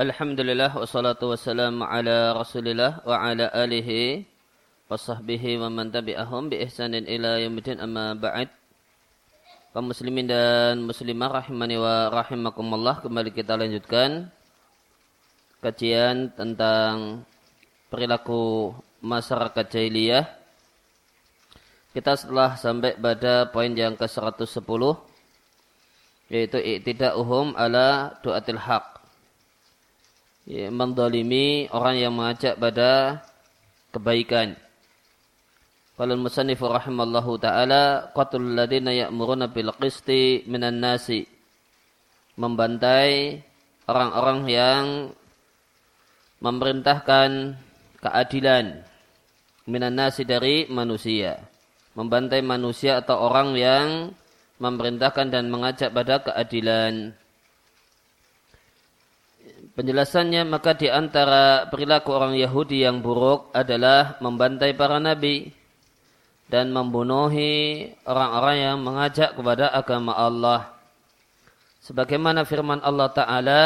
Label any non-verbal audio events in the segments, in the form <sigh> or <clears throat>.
Alhamdulillah wassalatu wassalamu ala Rasulillah wa ala alihi wa sahbihi wa man tabi'ahum bi ihsanin ila yaumil amma ba'd. Kaum muslimin dan muslimah rahimani wa rahimakumullah kembali kita lanjutkan kajian tentang perilaku masyarakat jahiliyah. Kita setelah sampai pada poin yang ke-110 yaitu iktida'uhum ala du'atil haq ya, mendolimi orang yang mengajak pada kebaikan. Qala al-musannif rahimallahu taala qatul ladina ya'muruna bil qisti minan nasi. Membantai orang-orang yang memerintahkan keadilan minan nasi dari manusia. Membantai manusia atau orang yang memerintahkan dan mengajak pada keadilan. Penjelasannya maka di antara perilaku orang Yahudi yang buruk adalah membantai para nabi dan membunuhi orang-orang yang mengajak kepada agama Allah. Sebagaimana firman Allah Ta'ala,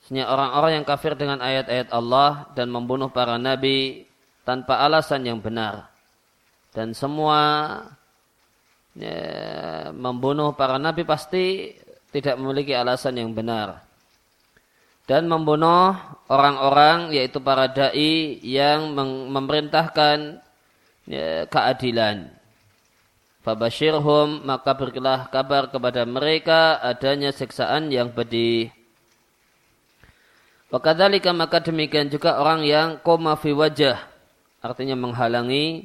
Sebenarnya orang-orang yang kafir dengan ayat-ayat Allah dan membunuh para nabi tanpa alasan yang benar. Dan semua ya, membunuh para nabi pasti tidak memiliki alasan yang benar dan membunuh orang-orang yaitu para dai yang memerintahkan ya, keadilan. Fabashirhum maka berilah kabar kepada mereka adanya siksaan yang pedih. Wakadhalika maka demikian juga orang yang koma fi wajah artinya menghalangi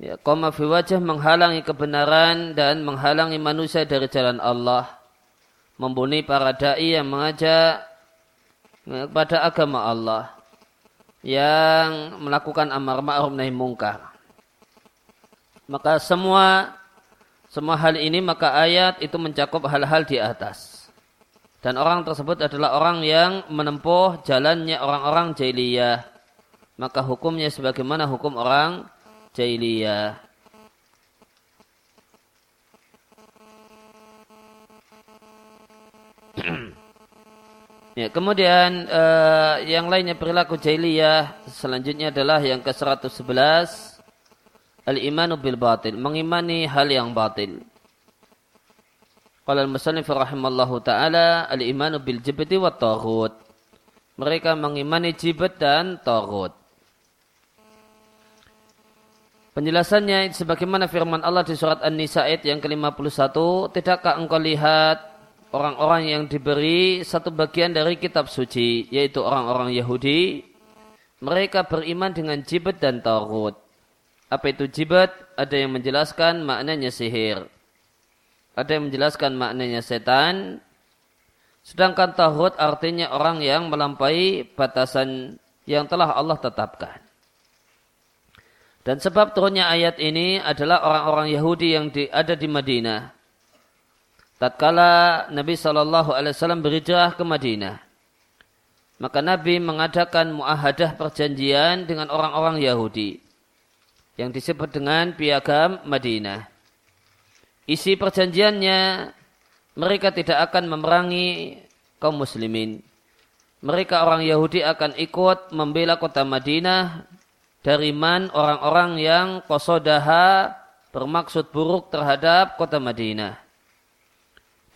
ya, koma fi wajah menghalangi kebenaran dan menghalangi manusia dari jalan Allah membunuh para dai yang mengajak kepada agama Allah yang melakukan amar ma'ruf nahi mungkar. Maka semua semua hal ini maka ayat itu mencakup hal-hal di atas. Dan orang tersebut adalah orang yang menempuh jalannya orang-orang jahiliyah. Maka hukumnya sebagaimana hukum orang jahiliyah. <clears throat> Ya, kemudian uh, yang lainnya perilaku jahiliyah selanjutnya adalah yang ke-111 al-imanu bil batil, mengimani hal yang batil. Qala al-musannif rahimallahu taala al-imanu bil jibti wa taghut. Mereka mengimani jibat dan taghut. Penjelasannya sebagaimana firman Allah di surat An-Nisa ayat yang ke-51, tidakkah engkau lihat orang-orang yang diberi satu bagian dari kitab suci, yaitu orang-orang Yahudi, mereka beriman dengan jibat dan tagut. Apa itu jibat? Ada yang menjelaskan maknanya sihir. Ada yang menjelaskan maknanya setan. Sedangkan tagut artinya orang yang melampaui batasan yang telah Allah tetapkan. Dan sebab turunnya ayat ini adalah orang-orang Yahudi yang di, ada di Madinah tatkala Nabi Shallallahu Alaihi Wasallam berhijrah ke Madinah. Maka Nabi mengadakan muahadah perjanjian dengan orang-orang Yahudi yang disebut dengan piagam Madinah. Isi perjanjiannya mereka tidak akan memerangi kaum muslimin. Mereka orang Yahudi akan ikut membela kota Madinah dari man orang-orang yang kosodaha bermaksud buruk terhadap kota Madinah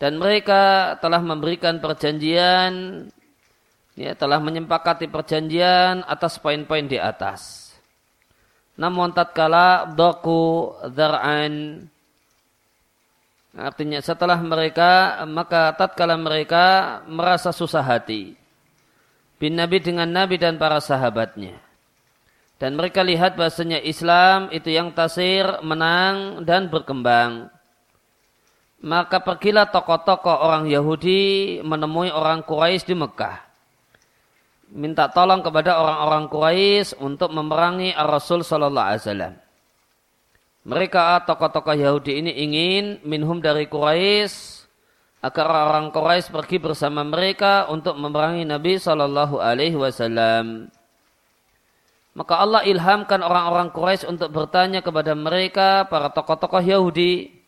dan mereka telah memberikan perjanjian ya telah menyepakati perjanjian atas poin-poin di atas. Namun tatkala doku dar'an artinya setelah mereka maka tatkala mereka merasa susah hati bin Nabi dengan Nabi dan para sahabatnya. Dan mereka lihat bahasanya Islam itu yang tasir, menang dan berkembang maka pergilah tokoh-tokoh orang Yahudi menemui orang Quraisy di Mekah. Minta tolong kepada orang-orang Quraisy untuk memerangi Rasul Sallallahu Alaihi Wasallam. Mereka tokoh-tokoh Yahudi ini ingin minhum dari Quraisy agar orang Quraisy pergi bersama mereka untuk memerangi Nabi Sallallahu Alaihi Wasallam. Maka Allah ilhamkan orang-orang Quraisy untuk bertanya kepada mereka para tokoh-tokoh Yahudi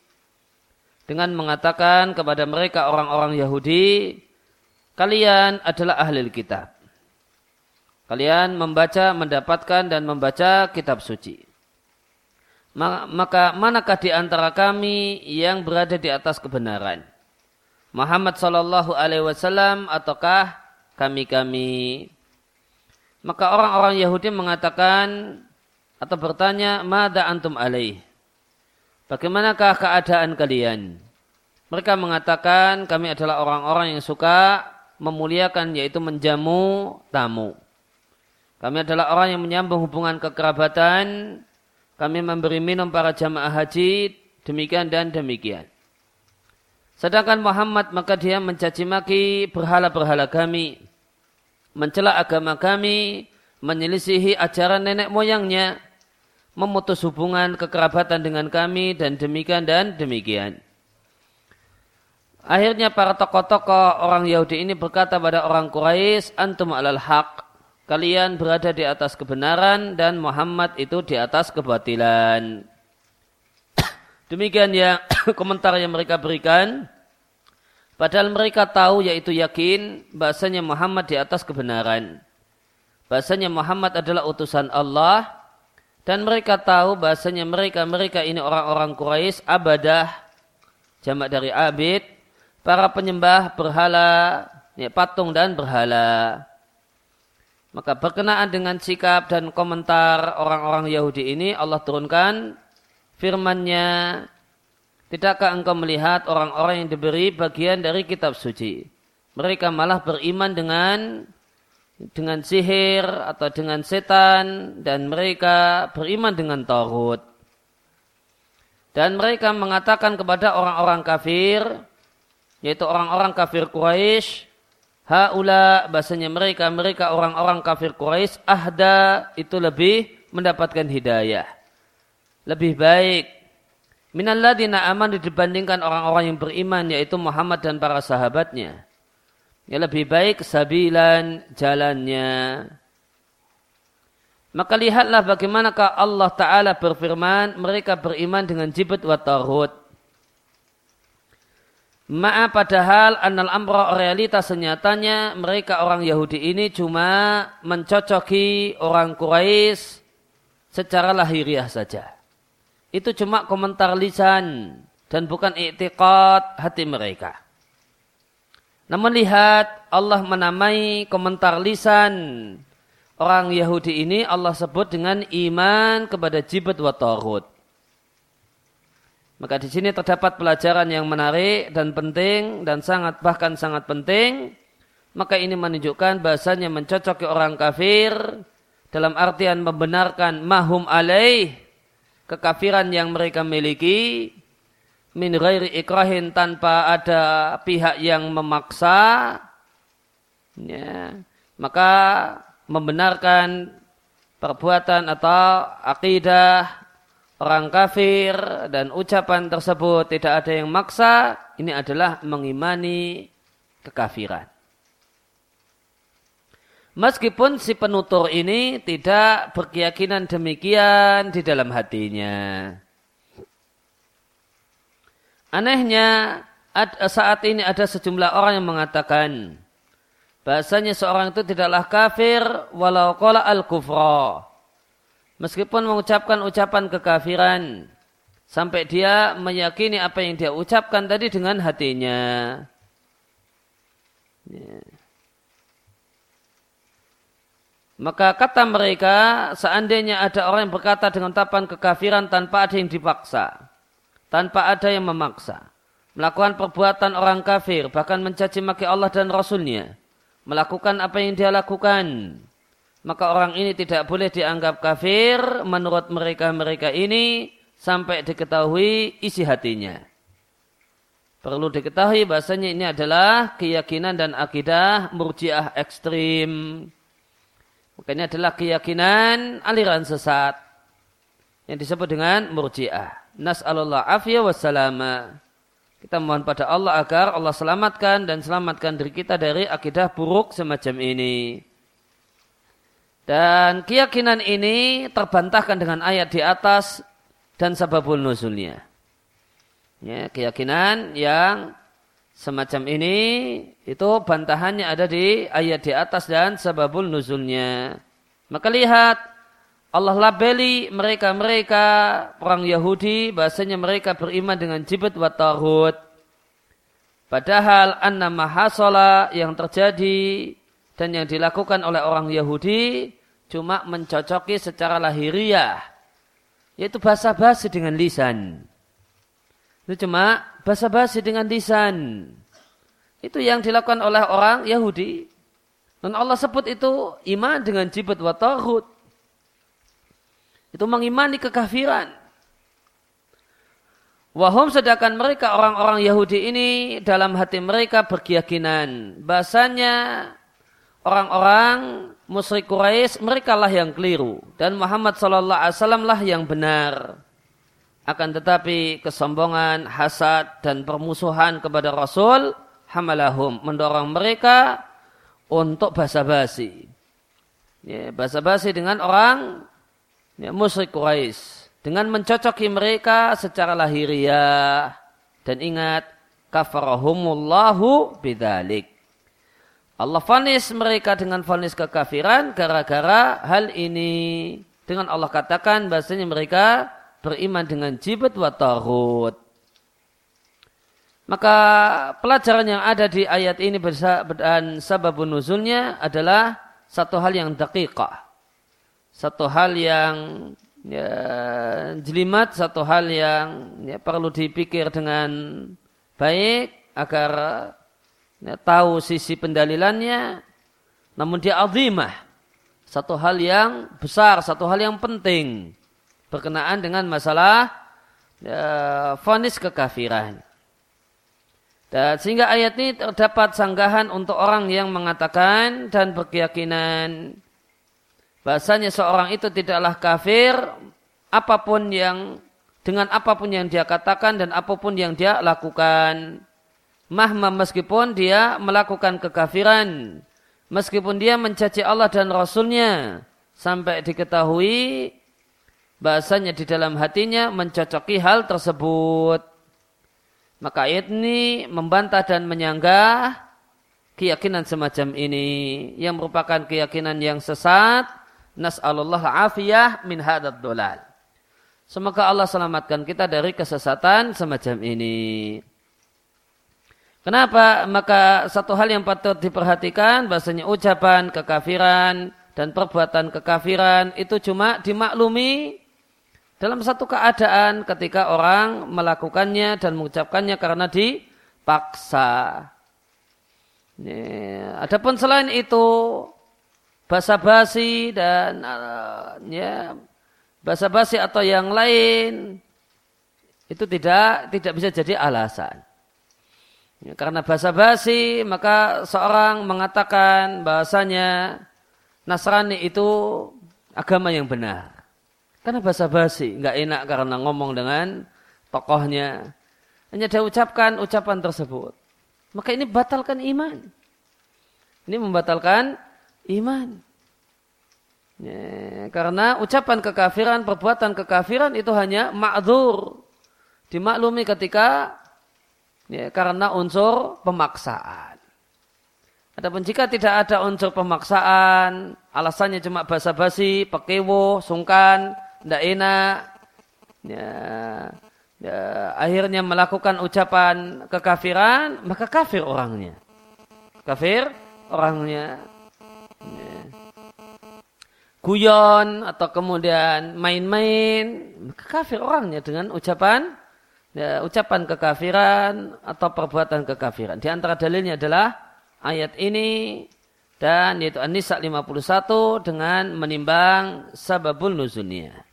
dengan mengatakan kepada mereka orang-orang Yahudi, kalian adalah ahli kitab. Kalian membaca, mendapatkan dan membaca kitab suci. Maka manakah di antara kami yang berada di atas kebenaran? Muhammad Sallallahu Alaihi Wasallam ataukah kami-kami? Maka orang-orang Yahudi mengatakan atau bertanya, Mada antum alaih? Bagaimanakah keadaan kalian? Mereka mengatakan kami adalah orang-orang yang suka memuliakan yaitu menjamu tamu. Kami adalah orang yang menyambung hubungan kekerabatan kami memberi minum para jamaah haji demikian dan demikian. Sedangkan Muhammad maka dia mencaci maki berhala-berhala kami, mencela agama kami, menyelisihi ajaran nenek moyangnya, memutus hubungan kekerabatan dengan kami dan demikian dan demikian. Akhirnya para tokoh-tokoh orang Yahudi ini berkata pada orang Quraisy, "Antum alal haq." kalian berada di atas kebenaran dan Muhammad itu di atas kebatilan. <coughs> Demikian ya <coughs> komentar yang mereka berikan. Padahal mereka tahu yaitu yakin bahasanya Muhammad di atas kebenaran. Bahasanya Muhammad adalah utusan Allah dan mereka tahu bahasanya mereka mereka ini orang-orang Quraisy abadah jamak dari abid para penyembah berhala ya, patung dan berhala. Maka berkenaan dengan sikap dan komentar orang-orang Yahudi ini Allah turunkan firman-Nya Tidakkah engkau melihat orang-orang yang diberi bagian dari kitab suci? Mereka malah beriman dengan dengan sihir atau dengan setan dan mereka beriman dengan Taurat. Dan mereka mengatakan kepada orang-orang kafir yaitu orang-orang kafir Quraisy Haula bahasanya mereka mereka orang-orang kafir Quraisy ahda itu lebih mendapatkan hidayah. Lebih baik minalladina aman dibandingkan orang-orang yang beriman yaitu Muhammad dan para sahabatnya. Ya lebih baik sabilan jalannya. Maka lihatlah bagaimanakah Allah Ta'ala berfirman mereka beriman dengan jibet wa tarhut. Ma'a padahal anal amra realitas senyatanya mereka orang Yahudi ini cuma mencocoki orang Quraisy secara lahiriah saja. Itu cuma komentar lisan dan bukan i'tiqad hati mereka. Namun lihat Allah menamai komentar lisan orang Yahudi ini Allah sebut dengan iman kepada jibat wa tarut. Maka di sini terdapat pelajaran yang menarik dan penting dan sangat bahkan sangat penting. Maka ini menunjukkan bahasanya mencocoki orang kafir dalam artian membenarkan mahum alaih kekafiran yang mereka miliki min ghairi ikrahin tanpa ada pihak yang memaksa ya, maka membenarkan perbuatan atau akidah orang kafir dan ucapan tersebut tidak ada yang maksa, ini adalah mengimani kekafiran. Meskipun si penutur ini tidak berkeyakinan demikian di dalam hatinya. Anehnya saat ini ada sejumlah orang yang mengatakan bahasanya seorang itu tidaklah kafir walau kola al-kufra meskipun mengucapkan ucapan kekafiran sampai dia meyakini apa yang dia ucapkan tadi dengan hatinya. Ya. Maka kata mereka, seandainya ada orang yang berkata dengan tapan kekafiran tanpa ada yang dipaksa, tanpa ada yang memaksa, melakukan perbuatan orang kafir, bahkan mencaci maki Allah dan Rasulnya, melakukan apa yang dia lakukan, maka orang ini tidak boleh dianggap kafir menurut mereka-mereka ini sampai diketahui isi hatinya. Perlu diketahui bahasanya ini adalah keyakinan dan akidah murjiah ekstrim. Makanya adalah keyakinan aliran sesat yang disebut dengan murjiah. Nas'alullah afiyah wassalama. Kita mohon pada Allah agar Allah selamatkan dan selamatkan diri kita dari akidah buruk semacam ini. Dan keyakinan ini terbantahkan dengan ayat di atas dan sababul nuzulnya. Ya, keyakinan yang semacam ini itu bantahannya ada di ayat di atas dan sebabul nuzulnya. Maka lihat Allah labeli mereka-mereka orang Yahudi bahasanya mereka beriman dengan jibet wa tarut. Padahal anna mahasola yang terjadi dan yang dilakukan oleh orang Yahudi cuma mencocoki secara lahiriah. Yaitu basa-basi dengan lisan. Itu cuma basa-basi dengan lisan. Itu yang dilakukan oleh orang Yahudi. Dan Allah sebut itu iman dengan jibet wa tarut. Itu mengimani kekafiran. Wahum sedangkan mereka orang-orang Yahudi ini dalam hati mereka berkeyakinan. Bahasanya orang-orang musyrik Quraisy mereka lah yang keliru dan Muhammad sallallahu alaihi wasallam lah yang benar. Akan tetapi kesombongan, hasad dan permusuhan kepada Rasul hamalahum mendorong mereka untuk basa-basi. Ya, basa-basi dengan orang ya, musyrik Quraisy dengan mencocoki mereka secara lahiriah dan ingat kafarahumullahu bidzalik. Allah fanis mereka dengan fanis kekafiran gara-gara hal ini. Dengan Allah katakan bahasanya mereka beriman dengan jibat wa tarut. Maka pelajaran yang ada di ayat ini dan sababun nuzulnya adalah satu hal yang daqiqah satu hal yang ya, jelimat, satu hal yang ya, perlu dipikir dengan baik agar ya, tahu sisi pendalilannya. Namun dia azimah, satu hal yang besar, satu hal yang penting berkenaan dengan masalah ya, fonis kekafiran. Dan sehingga ayat ini terdapat sanggahan untuk orang yang mengatakan dan berkeyakinan bahasanya seorang itu tidaklah kafir apa pun yang dengan apa pun yang dia katakan dan apa pun yang dia lakukan. Mahma meskipun dia melakukan kekafiran. Meskipun dia mencaci Allah dan Rasulnya. Sampai diketahui bahasanya di dalam hatinya mencocoki hal tersebut. Maka ayat ini membantah dan menyanggah keyakinan semacam ini. Yang merupakan keyakinan yang sesat Nas'alullah afiyah min hadad dolal. Semoga Allah selamatkan kita dari kesesatan semacam ini. Kenapa? Maka satu hal yang patut diperhatikan bahasanya ucapan kekafiran dan perbuatan kekafiran itu cuma dimaklumi dalam satu keadaan ketika orang melakukannya dan mengucapkannya karena dipaksa. Adapun selain itu basa-basi dan uh, ya basa-basi atau yang lain itu tidak tidak bisa jadi alasan. Ya, karena basa-basi maka seorang mengatakan bahasanya Nasrani itu agama yang benar. Karena basa-basi nggak enak karena ngomong dengan tokohnya. Hanya dia ucapkan ucapan tersebut. Maka ini batalkan iman. Ini membatalkan iman. Ya, karena ucapan kekafiran, perbuatan kekafiran itu hanya ma'zur. Dimaklumi ketika ya, karena unsur pemaksaan. Adapun jika tidak ada unsur pemaksaan, alasannya cuma basa-basi, pekewo, sungkan, tidak enak, ya, ya, akhirnya melakukan ucapan kekafiran, maka kafir orangnya. Kafir orangnya guyon atau kemudian main-main kafir orangnya dengan ucapan ya, ucapan kekafiran atau perbuatan kekafiran. Di antara dalilnya adalah ayat ini dan yaitu An-Nisa 51 dengan menimbang sababul nuzulnya.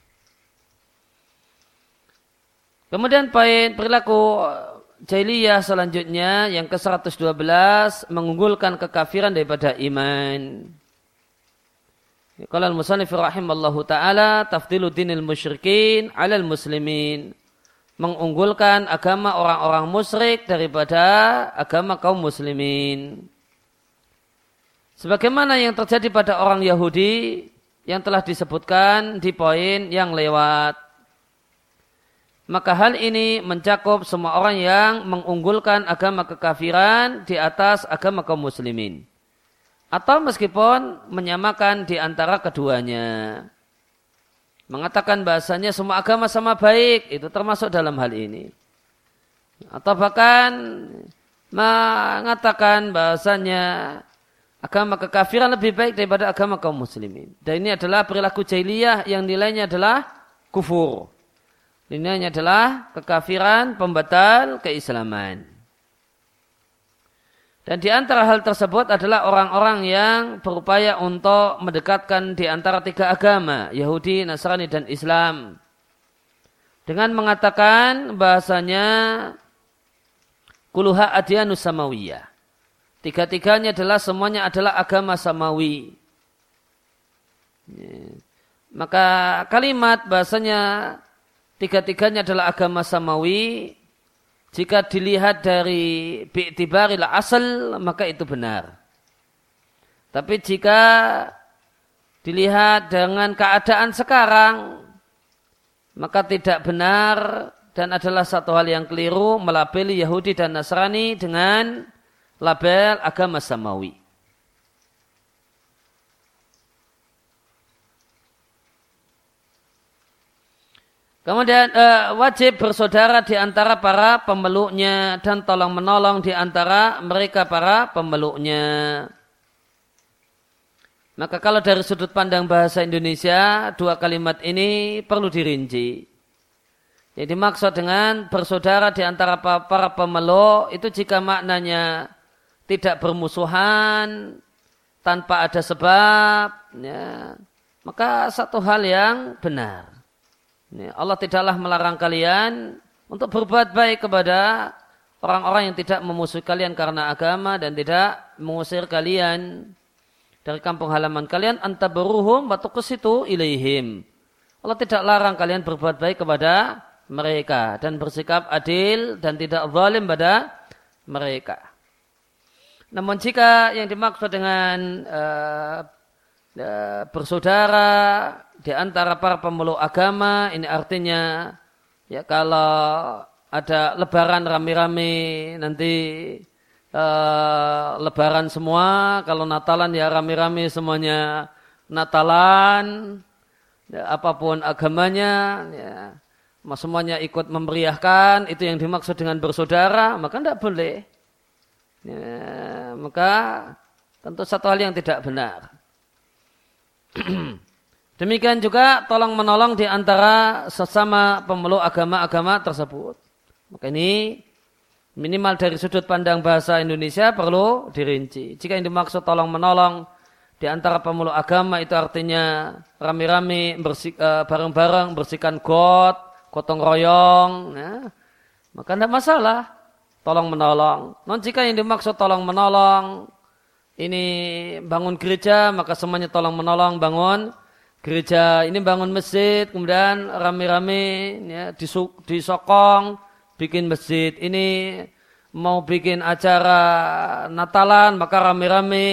Kemudian poin perilaku jahiliyah selanjutnya yang ke-112 mengunggulkan kekafiran daripada iman. Qala al-musannif rahimallahu taala tafdilu dinil musyrikin 'alal muslimin. Mengunggulkan agama orang-orang musyrik daripada agama kaum muslimin. Sebagaimana yang terjadi pada orang Yahudi yang telah disebutkan di poin yang lewat. maka hal ini mencakup semua orang yang mengunggulkan agama kekafiran di atas agama kaum muslimin. Atau meskipun menyamakan di antara keduanya. Mengatakan bahasanya semua agama sama baik, itu termasuk dalam hal ini. Atau bahkan mengatakan bahasanya agama kekafiran lebih baik daripada agama kaum muslimin. Dan ini adalah perilaku jahiliyah yang nilainya adalah kufur. Ini adalah kekafiran pembatal keislaman. Dan di antara hal tersebut adalah orang-orang yang berupaya untuk mendekatkan di antara tiga agama, Yahudi, Nasrani, dan Islam. Dengan mengatakan bahasanya kuluha adyanus samawiyah. Tiga-tiganya adalah semuanya adalah agama samawi. Maka kalimat bahasanya tiga-tiganya adalah agama samawi. Jika dilihat dari bi'tibaril asal, maka itu benar. Tapi jika dilihat dengan keadaan sekarang, maka tidak benar dan adalah satu hal yang keliru melabeli Yahudi dan Nasrani dengan label agama samawi. Kemudian uh, wajib bersaudara di antara para pemeluknya dan tolong menolong di antara mereka para pemeluknya. Maka kalau dari sudut pandang bahasa Indonesia, dua kalimat ini perlu dirinci. Jadi dimaksud dengan bersaudara di antara para pemeluk itu jika maknanya tidak bermusuhan tanpa ada sebab, ya, maka satu hal yang benar. Allah tidaklah melarang kalian untuk berbuat baik kepada orang-orang yang tidak memusuhi kalian karena agama dan tidak mengusir kalian dari kampung halaman kalian antabaruhum itu ilaihim. Allah tidak larang kalian berbuat baik kepada mereka dan bersikap adil dan tidak zalim pada mereka. Namun jika yang dimaksud dengan uh, uh, bersaudara di antara para pemeluk agama ini artinya ya kalau ada lebaran rame-rame nanti uh, lebaran semua kalau Natalan ya rame-rame semuanya Natalan ya, apa pun agamanya ya semuanya ikut memeriahkan itu yang dimaksud dengan bersaudara maka tidak boleh. Ya, maka tentu satu hal yang tidak benar <clears throat> Demikian juga tolong menolong di antara sesama pemeluk agama-agama tersebut. Maka ini minimal dari sudut pandang bahasa Indonesia perlu dirinci. Jika yang dimaksud tolong menolong di antara pemeluk agama itu artinya rame-rame uh, bareng-bareng bersihkan got, gotong royong, ya. maka tidak masalah. Tolong menolong. Non jika yang dimaksud tolong menolong ini bangun gereja maka semuanya tolong menolong bangun gereja ini bangun masjid, kemudian rame-rame ya, disokong bikin masjid. Ini mau bikin acara Natalan, maka rame-rame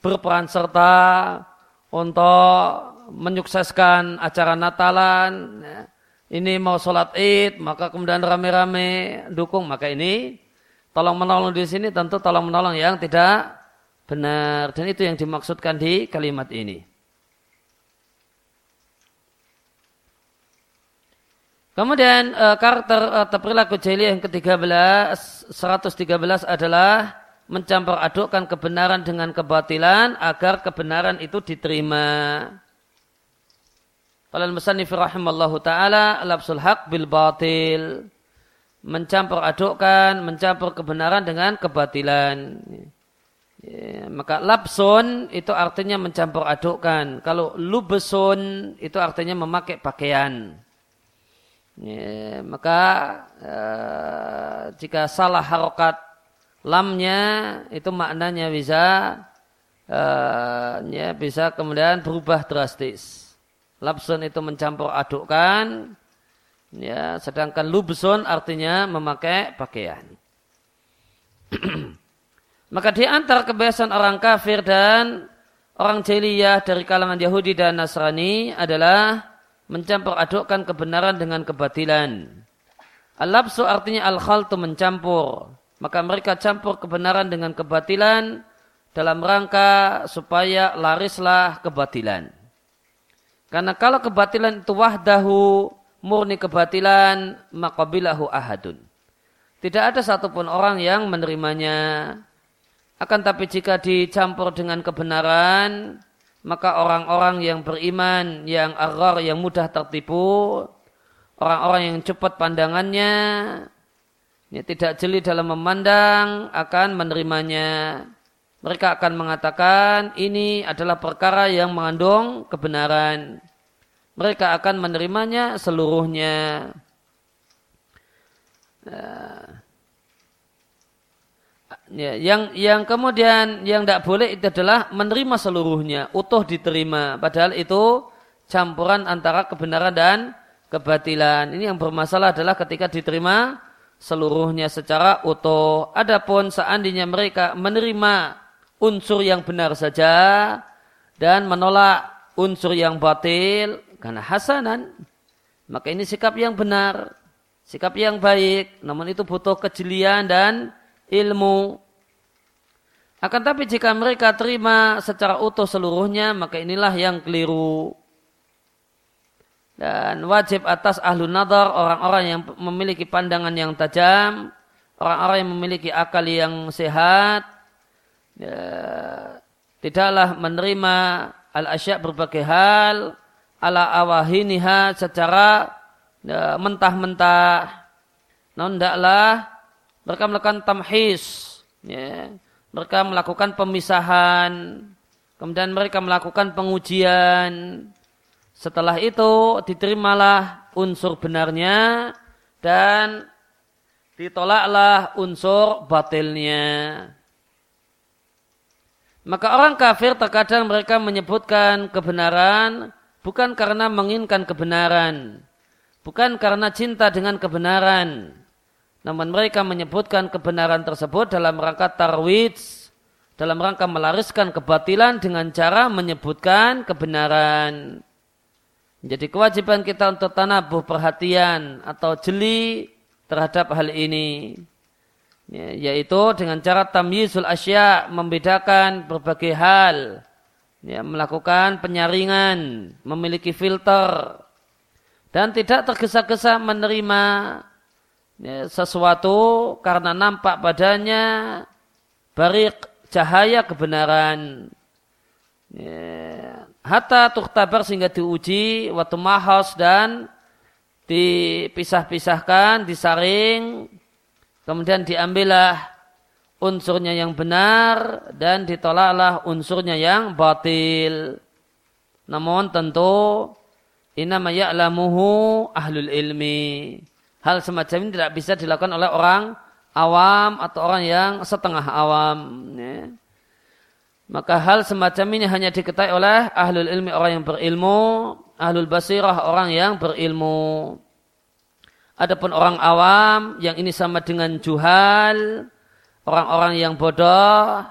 berperan serta untuk menyukseskan acara Natalan. Ya. Ini mau sholat id, maka kemudian rame-rame dukung. Maka ini tolong menolong di sini tentu tolong menolong yang tidak benar. Dan itu yang dimaksudkan di kalimat ini. Kemudian uh, karakter atau perilaku jahiliyah yang ke-13 113 adalah mencampur adukkan kebenaran dengan kebatilan agar kebenaran itu diterima. Qala al-musannif rahimallahu taala labsul haq bil batil. Mencampur adukkan, mencampur kebenaran dengan kebatilan. Ya, maka labsun itu artinya mencampur adukkan. Kalau lubesun itu artinya memakai pakaian. Ya, maka uh, jika salah harokat lamnya itu maknanya bisa ya, bisa kemudian berubah drastis. Labsun itu mencampur adukkan, ya, sedangkan lubsun artinya memakai pakaian. <clears throat> maka di antara kebiasaan orang kafir dan orang jahiliyah dari kalangan Yahudi dan Nasrani adalah mencampur adukkan kebenaran dengan kebatilan Al-labsu artinya al-khaltu mencampur. Maka mereka campur kebenaran dengan kebatilan dalam rangka supaya larislah kebatilan. Karena kalau kebatilan itu wahdahu murni kebatilan makabilahu ahadun. Tidak ada satupun orang yang menerimanya. Akan tapi jika dicampur dengan kebenaran, maka orang-orang yang beriman, yang agar, yang mudah tertipu, orang-orang yang cepat pandangannya, ya, tidak jeli dalam memandang, akan menerimanya. Mereka akan mengatakan ini adalah perkara yang mengandung kebenaran. Mereka akan menerimanya seluruhnya. Nah, ya, yang yang kemudian yang tidak boleh itu adalah menerima seluruhnya, utuh diterima. Padahal itu campuran antara kebenaran dan kebatilan. Ini yang bermasalah adalah ketika diterima seluruhnya secara utuh. Adapun seandainya mereka menerima unsur yang benar saja dan menolak unsur yang batil karena hasanan, maka ini sikap yang benar, sikap yang baik. Namun itu butuh kejelian dan ilmu. Akan tapi jika mereka terima secara utuh seluruhnya, maka inilah yang keliru. Dan wajib atas ahlu nadar, orang-orang yang memiliki pandangan yang tajam, orang-orang yang memiliki akal yang sehat, ya, tidaklah menerima al-asya' berbagai hal, ala awahiniha secara ya, mentah-mentah. Tidaklah mereka melakukan tamhis. Ya. Mereka melakukan pemisahan. Kemudian mereka melakukan pengujian setelah itu diterimalah unsur benarnya dan ditolaklah unsur batilnya. Maka orang kafir terkadang mereka menyebutkan kebenaran bukan karena menginginkan kebenaran, bukan karena cinta dengan kebenaran, namun mereka menyebutkan kebenaran tersebut dalam rangka tarwij, dalam rangka melariskan kebatilan dengan cara menyebutkan kebenaran. Jadi kewajiban kita untuk tanabuh perhatian atau jeli terhadap hal ini. Ya, yaitu dengan cara tamyizul asya membedakan berbagai hal. Ya, melakukan penyaringan, memiliki filter. Dan tidak tergesa-gesa menerima ya, sesuatu karena nampak padanya barik cahaya kebenaran. Ya, hatta tuktabar sehingga diuji waktu mahas dan dipisah-pisahkan, disaring, kemudian diambillah unsurnya yang benar dan ditolaklah unsurnya yang batil. Namun tentu inama ya'lamuhu ahlul ilmi. Hal semacam ini tidak bisa dilakukan oleh orang awam atau orang yang setengah awam. Ya. Maka hal semacam ini hanya diketahui oleh ahlul ilmi orang yang berilmu, ahlul basirah orang yang berilmu. Adapun orang awam yang ini sama dengan juhal, orang-orang yang bodoh,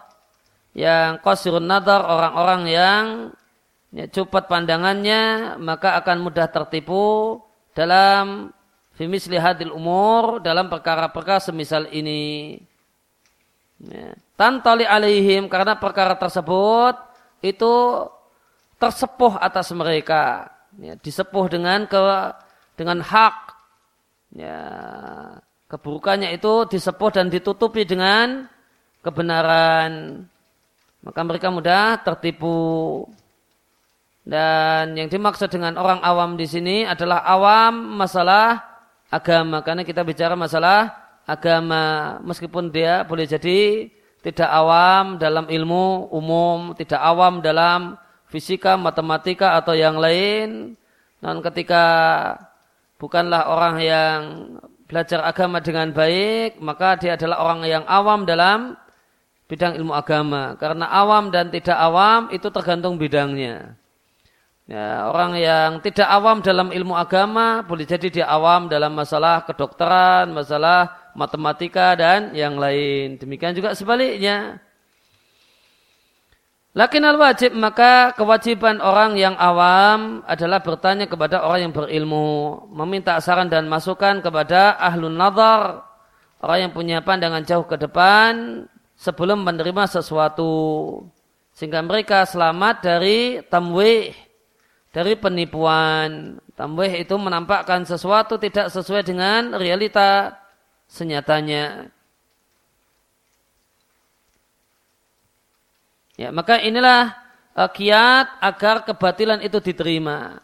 yang qasirun nadar, orang-orang yang ya, cepat pandangannya, maka akan mudah tertipu dalam fimisli hadil umur, dalam perkara-perkara semisal ini. Ya. Tantali alaihim karena perkara tersebut itu tersepuh atas mereka. Ya, disepuh dengan ke dengan hak. Ya, keburukannya itu disepuh dan ditutupi dengan kebenaran. Maka mereka mudah tertipu. Dan yang dimaksud dengan orang awam di sini adalah awam masalah agama. Karena kita bicara masalah agama meskipun dia boleh jadi tidak awam dalam ilmu umum, tidak awam dalam fisika, matematika atau yang lain. Dan ketika bukanlah orang yang belajar agama dengan baik, maka dia adalah orang yang awam dalam bidang ilmu agama. Karena awam dan tidak awam itu tergantung bidangnya. Ya, orang yang tidak awam dalam ilmu agama boleh jadi dia awam dalam masalah kedokteran, masalah matematika dan yang lain. Demikian juga sebaliknya. Lakin al-wajib maka kewajiban orang yang awam adalah bertanya kepada orang yang berilmu, meminta saran dan masukan kepada ahlun nazar, orang yang punya pandangan jauh ke depan sebelum menerima sesuatu sehingga mereka selamat dari tamwih, dari penipuan. Tamwih itu menampakkan sesuatu tidak sesuai dengan realita senyatanya. Ya, maka inilah uh, kiat agar kebatilan itu diterima,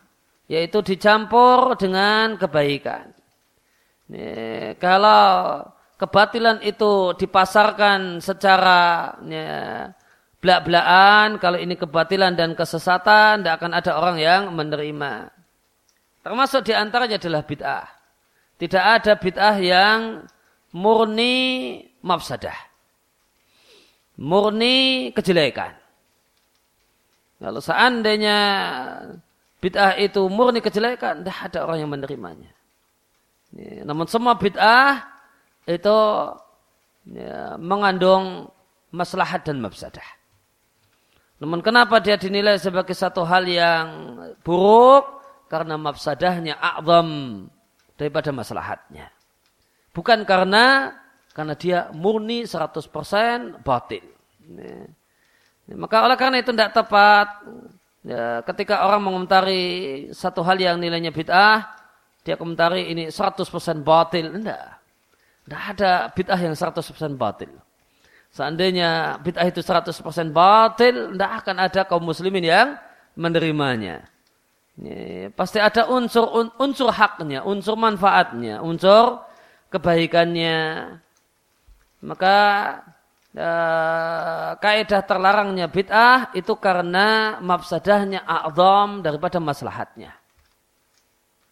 yaitu dicampur dengan kebaikan. Kalau kebatilan itu dipasarkan secara ya, belak-belakan, kalau ini kebatilan dan kesesatan, tidak akan ada orang yang menerima. Termasuk di antaranya adalah bid'ah. Tidak ada bid'ah yang murni mafsadah murni kejelekan. Kalau seandainya bid'ah itu murni kejelekan, tidak ada orang yang menerimanya. Ya, namun semua bid'ah itu ya, mengandung maslahat dan mafsadah. Namun kenapa dia dinilai sebagai satu hal yang buruk? Karena mafsadahnya a'zam daripada maslahatnya. Bukan karena karena dia murni 100% batil. Maka oleh karena itu tidak tepat ya, ketika orang mengomentari satu hal yang nilainya bid'ah, dia komentari ini 100% batil. Tidak. Tidak ada bid'ah yang 100% batil. Seandainya bid'ah itu 100% batil, tidak akan ada kaum muslimin yang menerimanya. Ya, pasti ada unsur unsur haknya, unsur manfaatnya, unsur kebaikannya. Maka uh, kaidah terlarangnya bid'ah itu karena mafsadahnya a'zam daripada maslahatnya.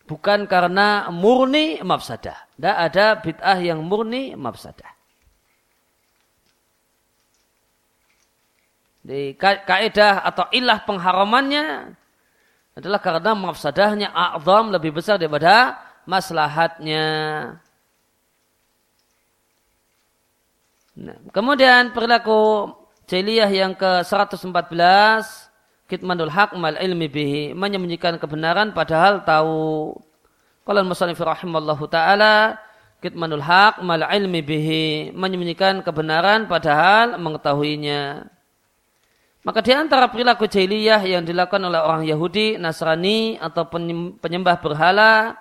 Bukan karena murni mafsadah. Tidak ada bid'ah yang murni mafsadah. Di kaidah atau ilah pengharamannya adalah karena mafsadahnya a'zam lebih besar daripada maslahatnya. Nah, kemudian perilaku jeliyah yang ke-114 kitmanul haq mal ilmi bihi menyembunyikan kebenaran padahal tahu. Qala al-musannif rahimallahu taala kitmanul haq mal ilmi bihi menyembunyikan kebenaran padahal mengetahuinya. Maka di antara perilaku jahiliyah yang dilakukan oleh orang Yahudi, Nasrani atau penyembah berhala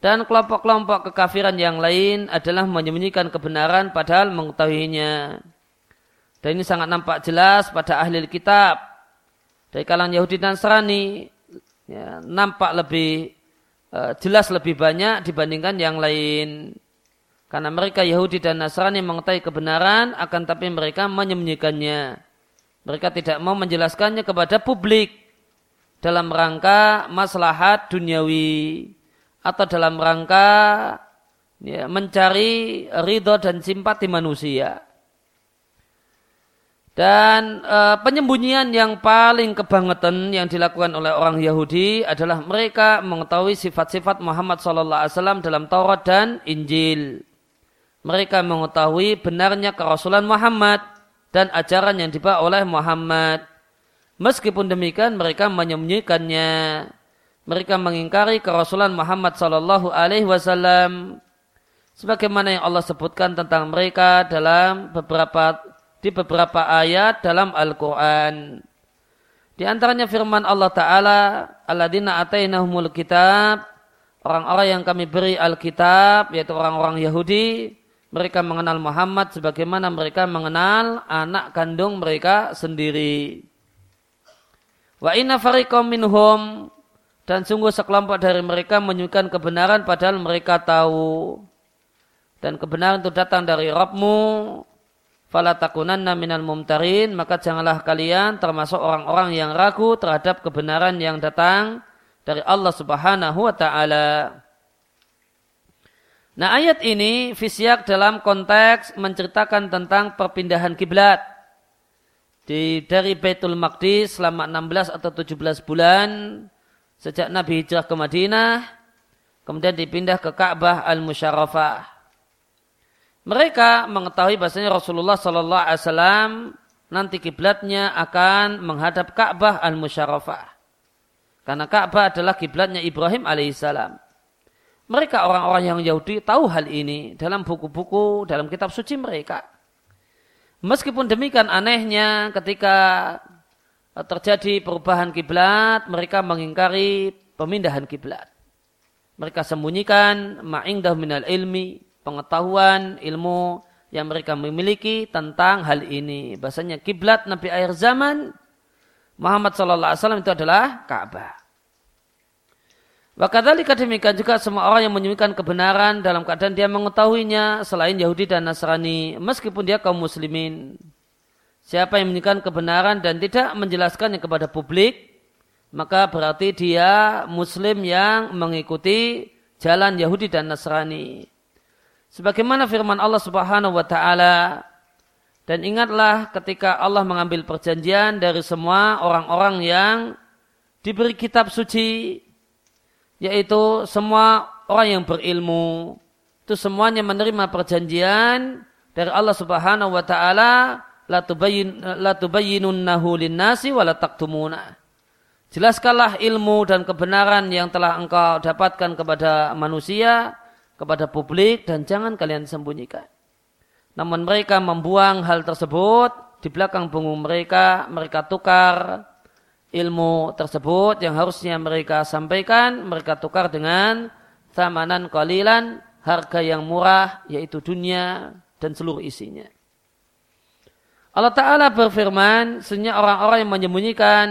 dan kelompok-kelompok kekafiran yang lain adalah menyembunyikan kebenaran padahal mengetahuinya. Dan ini sangat nampak jelas pada ahli kitab. Dari kalangan Yahudi dan Nasrani ya, nampak lebih uh, jelas lebih banyak dibandingkan yang lain. Karena mereka Yahudi dan Nasrani mengetahui kebenaran akan tapi mereka menyembunyikannya. Mereka tidak mau menjelaskannya kepada publik dalam rangka maslahat duniawi atau dalam rangka ya, mencari ridho dan simpati manusia. Dan e, penyembunyian yang paling kebangetan yang dilakukan oleh orang Yahudi adalah mereka mengetahui sifat-sifat Muhammad SAW dalam Taurat dan Injil. Mereka mengetahui benarnya kerasulan Muhammad dan ajaran yang dibawa oleh Muhammad. Meskipun demikian mereka menyembunyikannya mereka mengingkari kerasulan Muhammad sallallahu alaihi wasallam sebagaimana yang Allah sebutkan tentang mereka dalam beberapa di beberapa ayat dalam Al-Qur'an. Di antaranya firman Allah taala, "Alladzina atainahumul kitab" Orang-orang yang kami beri Alkitab, yaitu orang-orang Yahudi, mereka mengenal Muhammad sebagaimana mereka mengenal anak kandung mereka sendiri. Wa inna fariqam minhum dan sungguh sekelompok dari mereka menyukai kebenaran padahal mereka tahu. Dan kebenaran itu datang dari Rabbmu. Fala takunanna minal mumtarin. Maka janganlah kalian termasuk orang-orang yang ragu terhadap kebenaran yang datang dari Allah subhanahu wa ta'ala. Nah ayat ini fisyak dalam konteks menceritakan tentang perpindahan kiblat di dari Baitul Maqdis selama 16 atau 17 bulan sejak Nabi hijrah ke Madinah, kemudian dipindah ke Ka'bah al-Musyarrafah. Mereka mengetahui bahasanya Rasulullah Sallallahu Alaihi Wasallam nanti kiblatnya akan menghadap Ka'bah al-Musyarrafah. Karena Ka'bah adalah kiblatnya Ibrahim alaihissalam. Mereka orang-orang yang Yahudi tahu hal ini dalam buku-buku, dalam kitab suci mereka. Meskipun demikian anehnya ketika terjadi perubahan kiblat, mereka mengingkari pemindahan kiblat. Mereka sembunyikan ma'indah minal ilmi, pengetahuan, ilmu yang mereka memiliki tentang hal ini. Bahasanya kiblat Nabi akhir zaman Muhammad Sallallahu Alaihi Wasallam itu adalah Ka'bah. Wakadhalika demikian juga semua orang yang menyembunyikan kebenaran dalam keadaan dia mengetahuinya selain Yahudi dan Nasrani meskipun dia kaum muslimin. Siapa yang menyembunyikan kebenaran dan tidak menjelaskannya kepada publik maka berarti dia muslim yang mengikuti jalan Yahudi dan Nasrani. Sebagaimana firman Allah Subhanahu wa taala dan ingatlah ketika Allah mengambil perjanjian dari semua orang-orang yang diberi kitab suci, yaitu semua orang yang berilmu. Itu semuanya menerima perjanjian dari Allah Subhanahu wa taala la tubayyin la tubayyinunnahu lin-nasi wa la taktumuna. Jelaskanlah ilmu dan kebenaran yang telah engkau dapatkan kepada manusia, kepada publik dan jangan kalian sembunyikan. Namun mereka membuang hal tersebut di belakang punggung mereka, mereka tukar ilmu tersebut yang harusnya mereka sampaikan, mereka tukar dengan tamanan kalilan, harga yang murah yaitu dunia dan seluruh isinya. Allah Ta'ala berfirman, sesungguhnya orang-orang yang menyembunyikan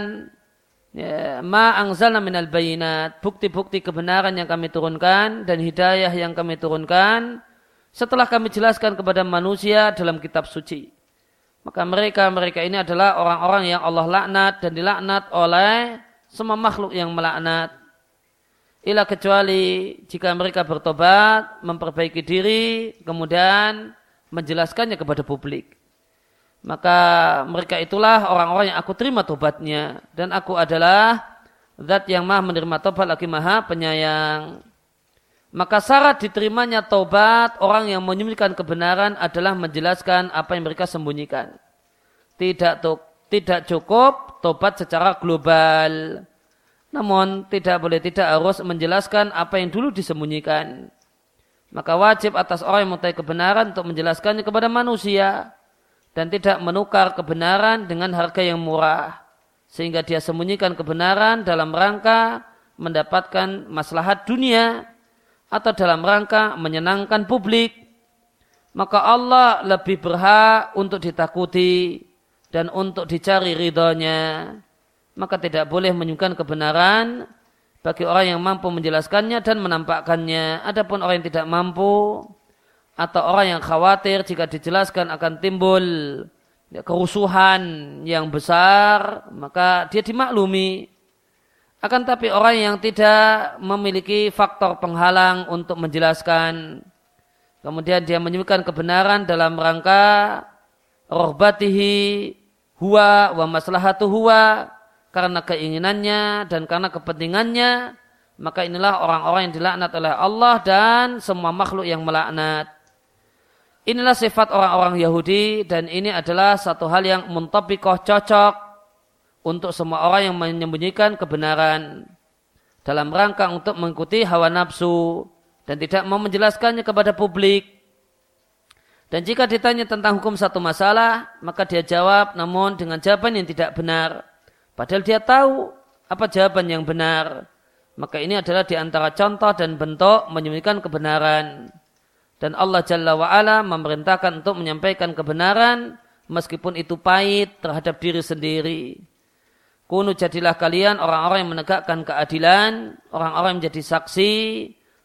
ya, ma angzalna minal bayinat, bukti-bukti kebenaran yang kami turunkan dan hidayah yang kami turunkan, setelah kami jelaskan kepada manusia dalam kitab suci. Maka mereka-mereka ini adalah orang-orang yang Allah laknat dan dilaknat oleh semua makhluk yang melaknat. Ila kecuali jika mereka bertobat, memperbaiki diri, kemudian menjelaskannya kepada publik. Maka mereka itulah orang-orang yang aku terima tobatnya. Dan aku adalah zat yang maha menerima tobat lagi maha penyayang. Maka syarat diterimanya taubat orang yang menyembunyikan kebenaran adalah menjelaskan apa yang mereka sembunyikan. Tidak tidak cukup taubat secara global. Namun tidak boleh tidak harus menjelaskan apa yang dulu disembunyikan. Maka wajib atas orang yang mengetahui kebenaran untuk menjelaskannya kepada manusia dan tidak menukar kebenaran dengan harga yang murah sehingga dia sembunyikan kebenaran dalam rangka mendapatkan maslahat dunia atau dalam rangka menyenangkan publik, maka Allah lebih berhak untuk ditakuti dan untuk dicari ridhonya. Maka tidak boleh menyukai kebenaran bagi orang yang mampu menjelaskannya dan menampakkannya. Adapun orang yang tidak mampu atau orang yang khawatir jika dijelaskan akan timbul kerusuhan yang besar, maka dia dimaklumi akan tapi orang yang tidak memiliki faktor penghalang untuk menjelaskan, kemudian dia menyebutkan kebenaran dalam rangka rohbatihi huwa wa maslahatu huwa karena keinginannya dan karena kepentingannya, maka inilah orang-orang yang dilaknat oleh Allah dan semua makhluk yang melaknat. Inilah sifat orang-orang Yahudi dan ini adalah satu hal yang muntabikoh cocok untuk semua orang yang menyembunyikan kebenaran dalam rangka untuk mengikuti hawa nafsu dan tidak mau menjelaskannya kepada publik. Dan jika ditanya tentang hukum satu masalah, maka dia jawab namun dengan jawaban yang tidak benar. Padahal dia tahu apa jawaban yang benar. Maka ini adalah di antara contoh dan bentuk menyembunyikan kebenaran. Dan Allah Jalla wa'ala memerintahkan untuk menyampaikan kebenaran meskipun itu pahit terhadap diri sendiri. Kunu jadilah kalian orang-orang yang menegakkan keadilan, orang-orang yang menjadi saksi,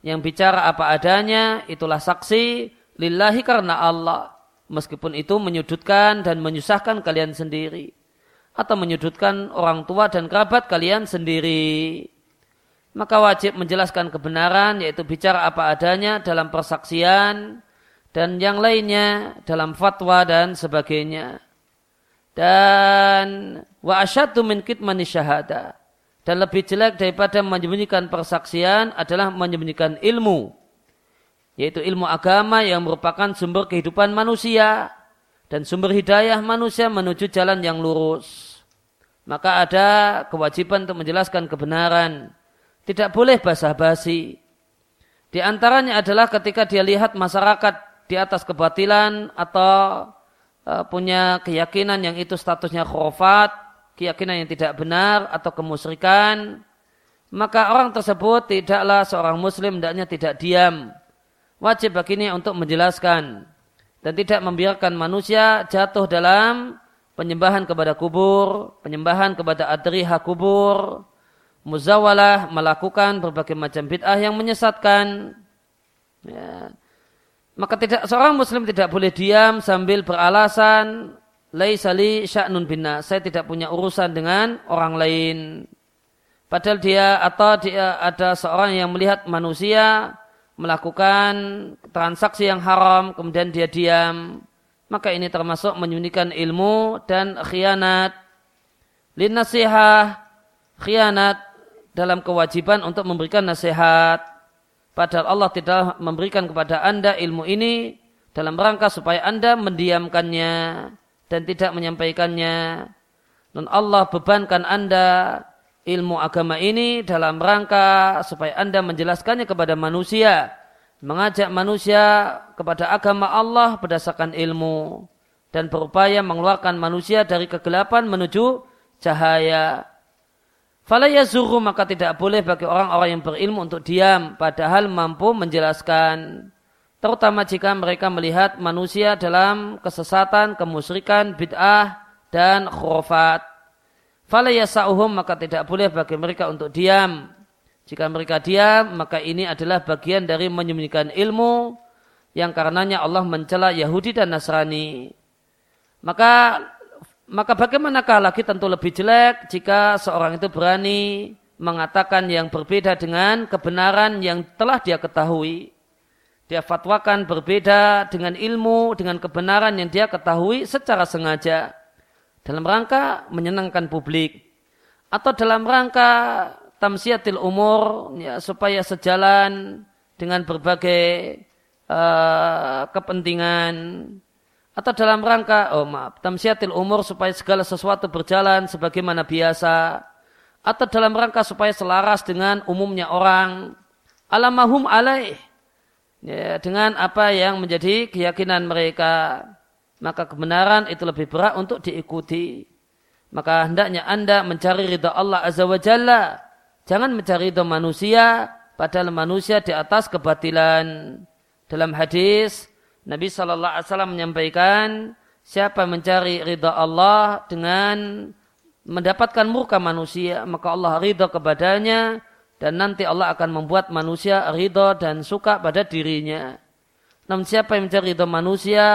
yang bicara apa adanya, itulah saksi lillahi karena Allah. Meskipun itu menyudutkan dan menyusahkan kalian sendiri. Atau menyudutkan orang tua dan kerabat kalian sendiri. Maka wajib menjelaskan kebenaran, yaitu bicara apa adanya dalam persaksian, dan yang lainnya dalam fatwa dan sebagainya. Dan wa asyaddu min kitmani syahada. Dan lebih jelek daripada menyembunyikan persaksian adalah menyembunyikan ilmu. Yaitu ilmu agama yang merupakan sumber kehidupan manusia. dan sumber hidayah manusia menuju jalan yang lurus. Maka ada kewajiban untuk menjelaskan kebenaran. Tidak boleh basa-basi. Di antaranya adalah ketika dia lihat masyarakat di atas kebatilan atau uh, punya keyakinan yang itu statusnya khurafat, keyakinan yang tidak benar atau kemusyrikan, maka orang tersebut tidaklah seorang muslim hendaknya tidak diam. Wajib baginya untuk menjelaskan dan tidak membiarkan manusia jatuh dalam penyembahan kepada kubur, penyembahan kepada adriha kubur, muzawalah melakukan berbagai macam bid'ah yang menyesatkan. Ya. Maka tidak seorang muslim tidak boleh diam sambil beralasan laisali sya'nun binna. Saya tidak punya urusan dengan orang lain. Padahal dia atau dia ada seorang yang melihat manusia melakukan transaksi yang haram kemudian dia diam maka ini termasuk menyembunyikan ilmu dan khianat lin nasihah khianat dalam kewajiban untuk memberikan nasihat padahal Allah tidak memberikan kepada anda ilmu ini dalam rangka supaya anda mendiamkannya dan tidak menyampaikannya dan Allah bebankan anda ilmu agama ini dalam rangka supaya Anda menjelaskannya kepada manusia, mengajak manusia kepada agama Allah berdasarkan ilmu dan berupaya mengeluarkan manusia dari kegelapan menuju cahaya. Falaya zuru maka tidak boleh bagi orang-orang yang berilmu untuk diam padahal mampu menjelaskan terutama jika mereka melihat manusia dalam kesesatan, kemusyrikan, bid'ah dan khurafat. Falayasa'uhum maka tidak boleh bagi mereka untuk diam. Jika mereka diam, maka ini adalah bagian dari menyembunyikan ilmu yang karenanya Allah mencela Yahudi dan Nasrani. Maka maka bagaimanakah lagi tentu lebih jelek jika seorang itu berani mengatakan yang berbeda dengan kebenaran yang telah dia ketahui. Dia fatwakan berbeda dengan ilmu, dengan kebenaran yang dia ketahui secara sengaja dalam rangka menyenangkan publik atau dalam rangka tamsiatil umur ya, supaya sejalan dengan berbagai uh, kepentingan atau dalam rangka oh maaf tamsiatil umur supaya segala sesuatu berjalan sebagaimana biasa atau dalam rangka supaya selaras dengan umumnya orang alamahum alaih ya, dengan apa yang menjadi keyakinan mereka maka kebenaran itu lebih berat untuk diikuti. Maka hendaknya anda mencari ridha Allah Azza wa Jalla. Jangan mencari ridha manusia, padahal manusia di atas kebatilan. Dalam hadis, Nabi Shallallahu Alaihi Wasallam menyampaikan, siapa mencari ridha Allah dengan mendapatkan murka manusia, maka Allah ridha kepadanya, dan nanti Allah akan membuat manusia ridha dan suka pada dirinya. Namun siapa yang mencari ridha manusia,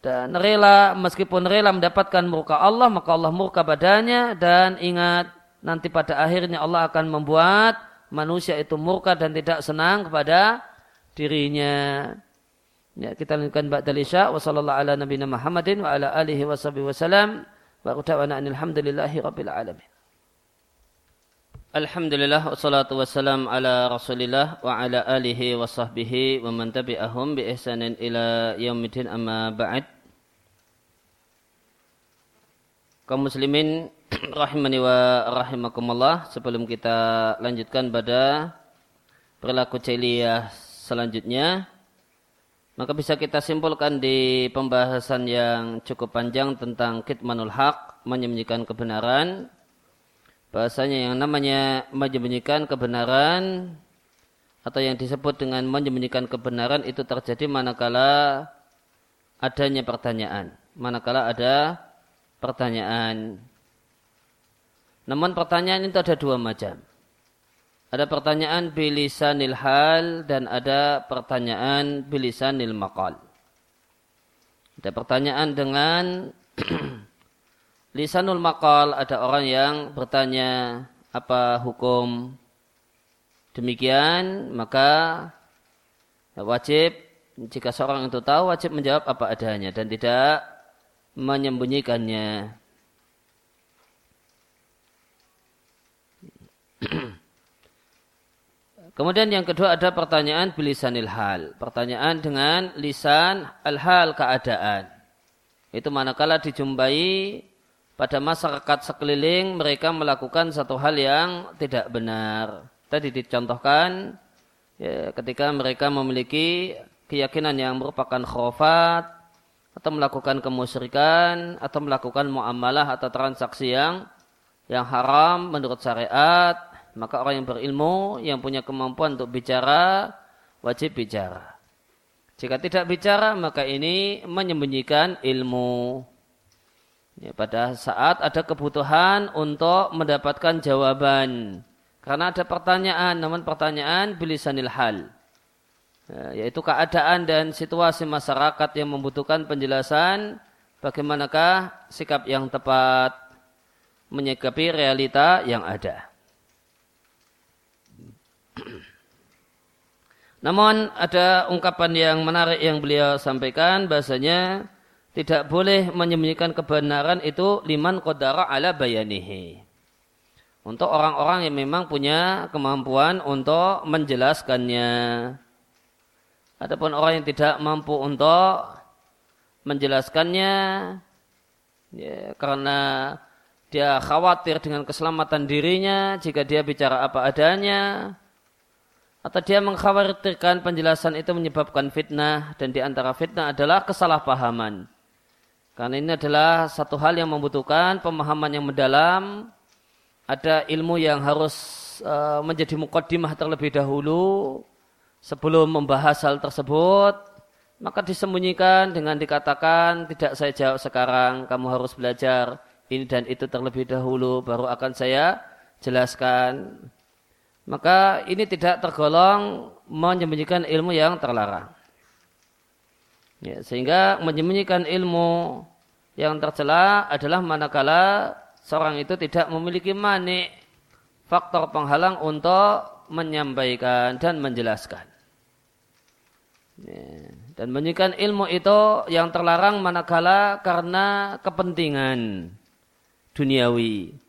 dan rela meskipun rela mendapatkan murka Allah maka Allah murka badannya dan ingat nanti pada akhirnya Allah akan membuat manusia itu murka dan tidak senang kepada dirinya. Ya, kita lanjutkan ba'dal isya. Wa sallallahu ala nabiyina Muhammadin wa ala alihi wa sahbihi wasallam wa quta'wana alhamdulillahi rabbil alamin. Alhamdulillah wassalatu wassalam ala rasulillah wa ala alihi wa sahbihi wa man tabi'ahum bi ihsanin ila yaumidin amma ba'd. Kaum muslimin <clears throat> rahimani wa rahimakumullah sebelum kita lanjutkan pada perilaku celiyah selanjutnya maka bisa kita simpulkan di pembahasan yang cukup panjang tentang kitmanul haq menyembunyikan kebenaran bahasanya yang namanya menyembunyikan kebenaran atau yang disebut dengan menyembunyikan kebenaran itu terjadi manakala adanya pertanyaan. Manakala ada pertanyaan. Namun pertanyaan itu ada dua macam. Ada pertanyaan bilisanil hal dan ada pertanyaan bilisanil maqal. Ada pertanyaan dengan <clears throat> lisanul makal ada orang yang bertanya apa hukum demikian maka wajib jika seorang itu tahu wajib menjawab apa adanya dan tidak menyembunyikannya. <clears throat> <clears throat> Kemudian yang kedua ada pertanyaan bilisanil hal. Pertanyaan dengan lisan al-hal keadaan. Itu manakala dijumpai pada masyarakat sekeliling mereka melakukan satu hal yang tidak benar. Tadi dicontohkan ya, ketika mereka memiliki keyakinan yang merupakan khurafat atau melakukan kemusyrikan atau melakukan muamalah atau transaksi yang yang haram menurut syariat, maka orang yang berilmu yang punya kemampuan untuk bicara wajib bicara. Jika tidak bicara maka ini menyembunyikan ilmu. Ya, pada saat ada kebutuhan untuk mendapatkan jawaban. Karena ada pertanyaan, namun pertanyaan bilisanil hal. Ya, yaitu keadaan dan situasi masyarakat yang membutuhkan penjelasan bagaimanakah sikap yang tepat menyikapi realita yang ada. Namun ada ungkapan yang menarik yang beliau sampaikan bahasanya tidak boleh menyembunyikan kebenaran itu liman qadara ala bayanihi. Untuk orang-orang yang memang punya kemampuan untuk menjelaskannya. Adapun orang yang tidak mampu untuk menjelaskannya ya, karena dia khawatir dengan keselamatan dirinya jika dia bicara apa adanya atau dia mengkhawatirkan penjelasan itu menyebabkan fitnah dan di antara fitnah adalah kesalahpahaman. Karena ini adalah satu hal yang membutuhkan pemahaman yang mendalam, ada ilmu yang harus uh, menjadi mukaddimah terlebih dahulu sebelum membahas hal tersebut, maka disembunyikan dengan dikatakan tidak saya jawab sekarang, kamu harus belajar ini dan itu terlebih dahulu baru akan saya jelaskan maka ini tidak tergolong menyembunyikan ilmu yang terlarang. Ya, sehingga menyembunyikan ilmu yang tercela adalah manakala seorang itu tidak memiliki manik faktor penghalang untuk menyampaikan dan menjelaskan. Ya, dan menyembunyikan ilmu itu yang terlarang manakala karena kepentingan duniawi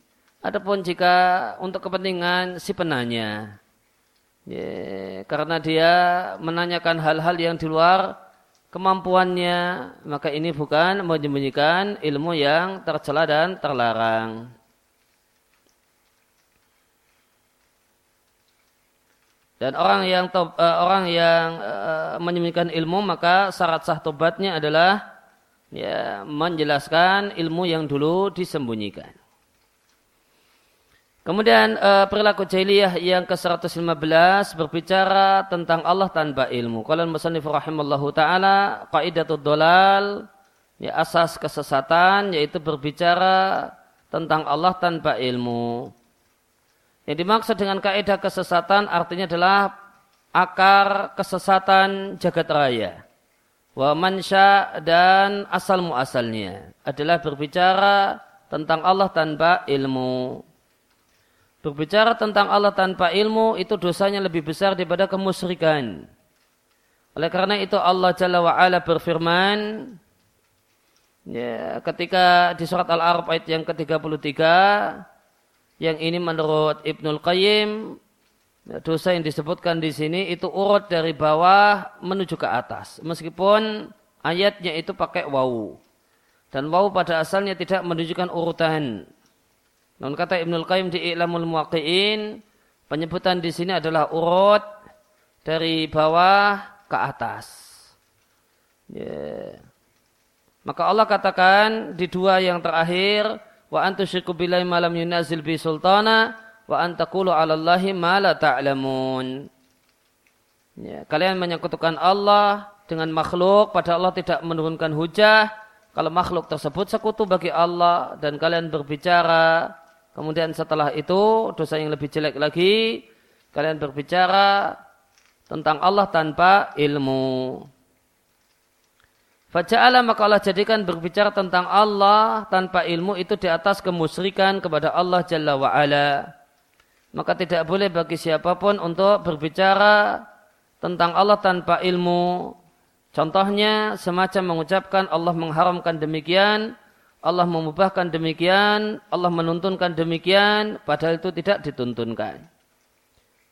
Adapun jika untuk kepentingan si penanya, ya, karena dia menanyakan hal-hal yang di luar kemampuannya, maka ini bukan menyembunyikan ilmu yang tercela dan terlarang. Dan orang yang uh, orang yang uh, menyembunyikan ilmu maka syarat sah tobatnya adalah ya menjelaskan ilmu yang dulu disembunyikan. Kemudian uh, perilaku jahiliyah yang ke-115 berbicara tentang Allah tanpa ilmu. Kalau musannif rahimallahu taala qaidatul dolal ya asas kesesatan yaitu berbicara tentang Allah tanpa ilmu. Yang dimaksud dengan kaidah kesesatan artinya adalah akar kesesatan jagat raya. Wa mansya dan asal muasalnya adalah berbicara tentang Allah tanpa ilmu. Berbicara tentang Allah tanpa ilmu itu dosanya lebih besar daripada kemusyrikan. Oleh karena itu Allah Jalla wa'ala berfirman ya, ketika di surat Al-Arab ayat yang ke-33 yang ini menurut Ibnul Qayyim ya, dosa yang disebutkan di sini itu urut dari bawah menuju ke atas. Meskipun ayatnya itu pakai wawu. Dan wawu pada asalnya tidak menunjukkan urutan namun kata Ibnul Qayyim di I'lamul Muwaqqi'in, penyebutan di sini adalah urut dari bawah ke atas. Yeah. Maka Allah katakan di dua yang terakhir, wa antusyriku billahi ma lam yunazil bi sultana wa antakulu 'ala Allahi ma la ta'lamun. Ya, kalian menyekutukan Allah dengan makhluk pada Allah tidak menurunkan hujah kalau makhluk tersebut sekutu bagi Allah dan kalian berbicara Kemudian setelah itu dosa yang lebih jelek lagi kalian berbicara tentang Allah tanpa ilmu. Faja'ala maka Allah jadikan berbicara tentang Allah tanpa ilmu itu di atas kemusyrikan kepada Allah Jalla wa'ala. Maka tidak boleh bagi siapa pun untuk berbicara tentang Allah tanpa ilmu. Contohnya semacam mengucapkan Allah mengharamkan demikian Allah memubahkan demikian, Allah menuntunkan demikian, padahal itu tidak dituntunkan.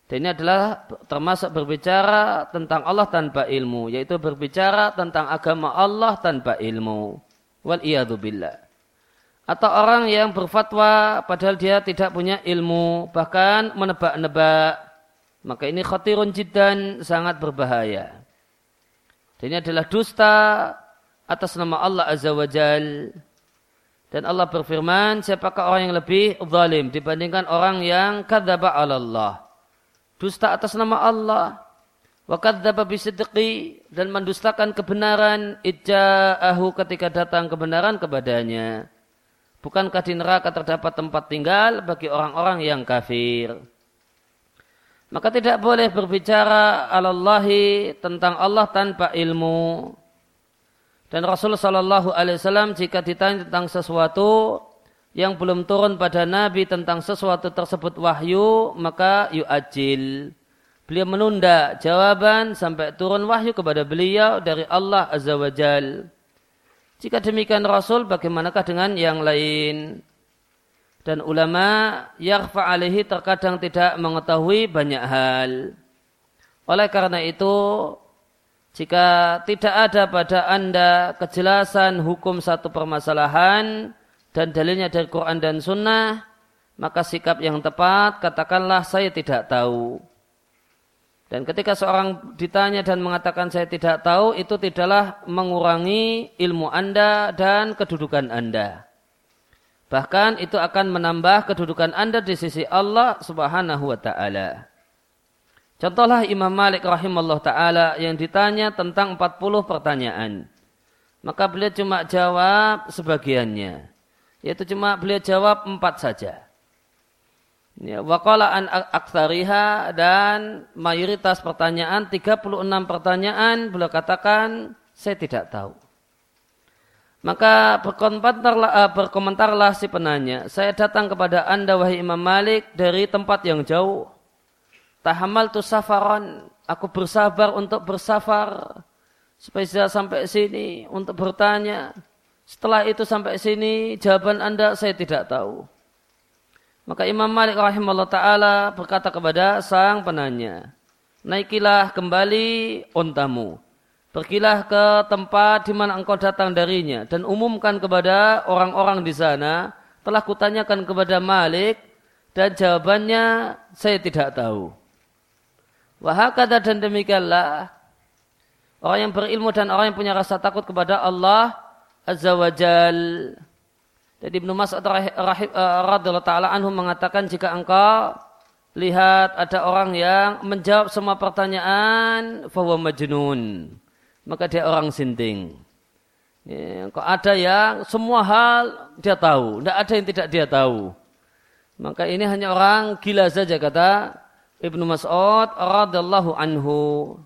Dan ini adalah termasuk berbicara tentang Allah tanpa ilmu, yaitu berbicara tentang agama Allah tanpa ilmu. Wal billah. Atau orang yang berfatwa padahal dia tidak punya ilmu, bahkan menebak-nebak. Maka ini khatirun jiddan, sangat berbahaya. Dan ini adalah dusta atas nama Allah Azza wa Jal. Dan Allah berfirman, siapakah orang yang lebih zalim dibandingkan orang yang kadzaba Allah. Dusta atas nama Allah. Wa kadzdzaba bisidqi dan mendustakan kebenaran ijja'ahu ketika datang kebenaran kepadanya. Bukankah di neraka terdapat tempat tinggal bagi orang-orang yang kafir? Maka tidak boleh berbicara alallahi tentang Allah tanpa ilmu. Dan Rasulullah Shallallahu Alaihi Wasallam jika ditanya tentang sesuatu yang belum turun pada Nabi tentang sesuatu tersebut wahyu, maka yu'ajil. Beliau menunda jawaban sampai turun wahyu kepada beliau dari Allah Azza wa Jalla. Jika demikian Rasul, bagaimanakah dengan yang lain? Dan ulama yarfa alaihi terkadang tidak mengetahui banyak hal. Oleh karena itu, jika tidak ada pada Anda kejelasan hukum satu permasalahan dan dalilnya dari Quran dan Sunnah, maka sikap yang tepat katakanlah saya tidak tahu. Dan ketika seorang ditanya dan mengatakan saya tidak tahu, itu tidaklah mengurangi ilmu Anda dan kedudukan Anda. Bahkan itu akan menambah kedudukan Anda di sisi Allah subhanahu wa ta'ala. Contohlah Imam Malik rahimahullah ta'ala yang ditanya tentang 40 pertanyaan. Maka beliau cuma jawab sebagiannya. Yaitu cuma beliau jawab empat saja. Ya, waqala an dan mayoritas pertanyaan 36 pertanyaan beliau katakan saya tidak tahu. Maka uh, berkomentarlah si penanya, saya datang kepada anda wahai Imam Malik dari tempat yang jauh. Tahamal tu safaran, aku bersabar untuk bersafar supaya saya sampai sini untuk bertanya. Setelah itu sampai sini jawaban anda saya tidak tahu. Maka Imam Malik rahimahullah ta'ala berkata kepada sang penanya, Naikilah kembali ontamu. Pergilah ke tempat di mana engkau datang darinya. Dan umumkan kepada orang-orang di sana. Telah kutanyakan kepada Malik. Dan jawabannya saya tidak tahu. Wahakata dan demikianlah. Orang yang berilmu dan orang yang punya rasa takut kepada Allah Azza wa Jalla jadi Ibnu Mas'ud eh, radhiyallahu taala anhu mengatakan jika engkau lihat ada orang yang menjawab semua pertanyaan fahuwa majnun maka dia orang sinting. Ya, kok ada yang semua hal dia tahu, tidak ada yang tidak dia tahu. Maka ini hanya orang gila saja kata Ibnu Mas'ud radhiyallahu anhu.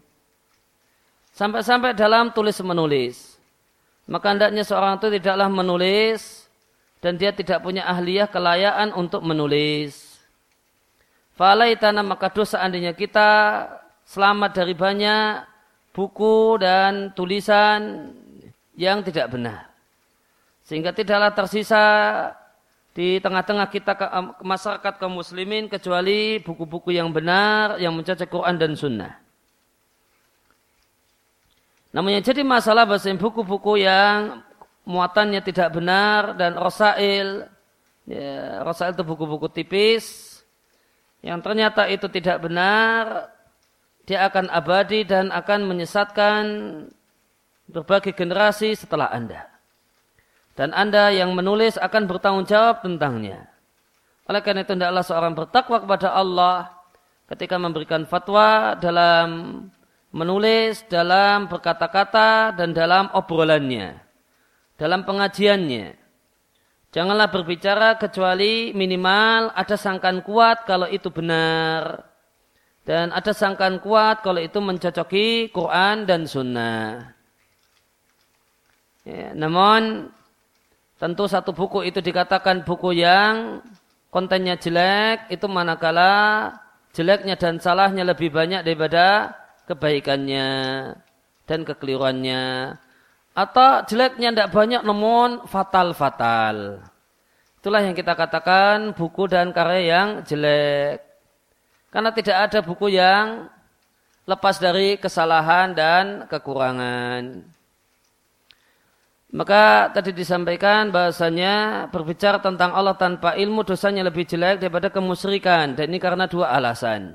Sampai-sampai dalam tulis menulis. Maka hendaknya seorang itu tidaklah menulis dan dia tidak punya ahliyah kelayaan untuk menulis. Falaitana maka dosa seandainya kita selamat dari banyak buku dan tulisan yang tidak benar. Sehingga tidaklah tersisa di tengah-tengah kita ke, masyarakat kaum muslimin kecuali buku-buku yang benar yang mencacat Quran dan Sunnah. Namun yang jadi masalah bahasa buku-buku yang muatannya tidak benar dan rosail. Ya, rosail itu buku-buku tipis. Yang ternyata itu tidak benar dia akan abadi dan akan menyesatkan berbagai generasi setelah anda dan anda yang menulis akan bertanggung jawab tentangnya oleh karena itu hendaklah seorang bertakwa kepada Allah ketika memberikan fatwa dalam menulis, dalam berkata-kata dan dalam obrolannya dalam pengajiannya. Janganlah berbicara kecuali minimal ada sangkan kuat kalau itu benar. Dan ada sangkan kuat kalau itu mencocoki Quran dan Sunnah. Ya, namun tentu satu buku itu dikatakan buku yang kontennya jelek itu manakala jeleknya dan salahnya lebih banyak daripada kebaikannya dan kekeliruannya atau jeleknya tidak banyak namun fatal-fatal. Itulah yang kita katakan buku dan karya yang jelek. Karena tidak ada buku yang lepas dari kesalahan dan kekurangan. Maka tadi disampaikan bahasanya berbicara tentang Allah tanpa ilmu dosanya lebih jelek daripada kemusyrikan. Dan ini karena dua alasan.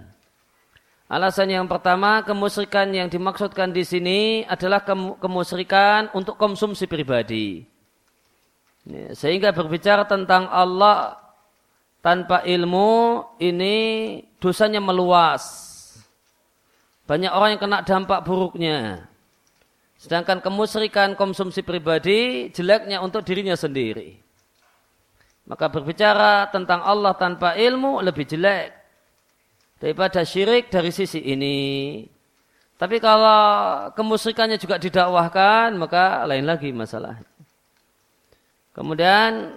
Alasan yang pertama, kemusyrikan yang dimaksudkan di sini adalah kemusyrikan untuk konsumsi pribadi. Sehingga berbicara tentang Allah tanpa ilmu ini dosanya meluas. Banyak orang yang kena dampak buruknya. Sedangkan kemusyrikan konsumsi pribadi jeleknya untuk dirinya sendiri. Maka berbicara tentang Allah tanpa ilmu lebih jelek daripada syirik dari sisi ini. Tapi kalau kemusyrikannya juga didakwahkan, maka lain lagi masalah. Kemudian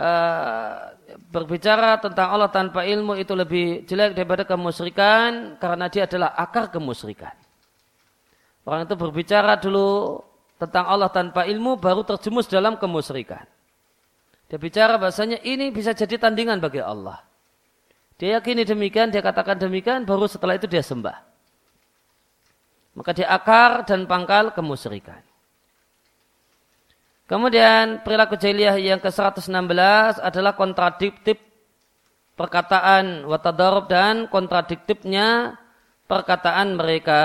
uh, berbicara tentang Allah tanpa ilmu itu lebih jelek daripada kemusyrikan karena dia adalah akar kemusyrikan. Orang itu berbicara dulu tentang Allah tanpa ilmu baru terjemus dalam kemusyrikan. Dia bicara bahasanya ini bisa jadi tandingan bagi Allah. Dia yakini demikian, dia katakan demikian, baru setelah itu dia sembah. Maka dia akar dan pangkal kemusyrikan. Kemudian perilaku jahiliyah yang ke-116 adalah kontradiktif perkataan watadarub dan kontradiktifnya perkataan mereka.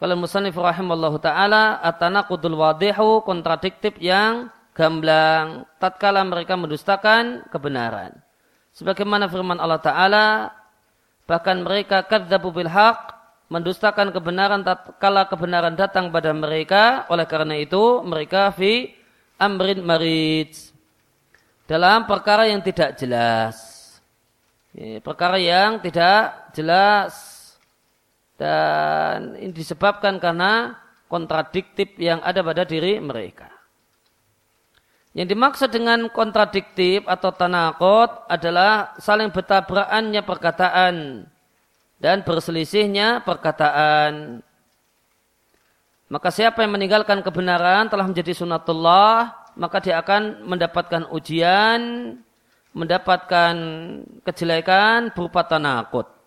Kalau musannif rahimallahu taala at-tanaqudul wadihu kontradiktif yang gamblang tatkala mereka mendustakan kebenaran. Sebagaimana firman Allah taala bahkan mereka kadzabu bil mendustakan kebenaran tatkala kebenaran datang pada mereka oleh karena itu mereka fi amrin marid dalam perkara yang tidak jelas. Perkara yang tidak jelas dan ini disebabkan karena kontradiktif yang ada pada diri mereka. Yang dimaksud dengan kontradiktif atau tanakot adalah saling bertabrakannya perkataan dan berselisihnya perkataan. Maka siapa yang meninggalkan kebenaran telah menjadi sunatullah, maka dia akan mendapatkan ujian, mendapatkan kejelekan berupa tanakut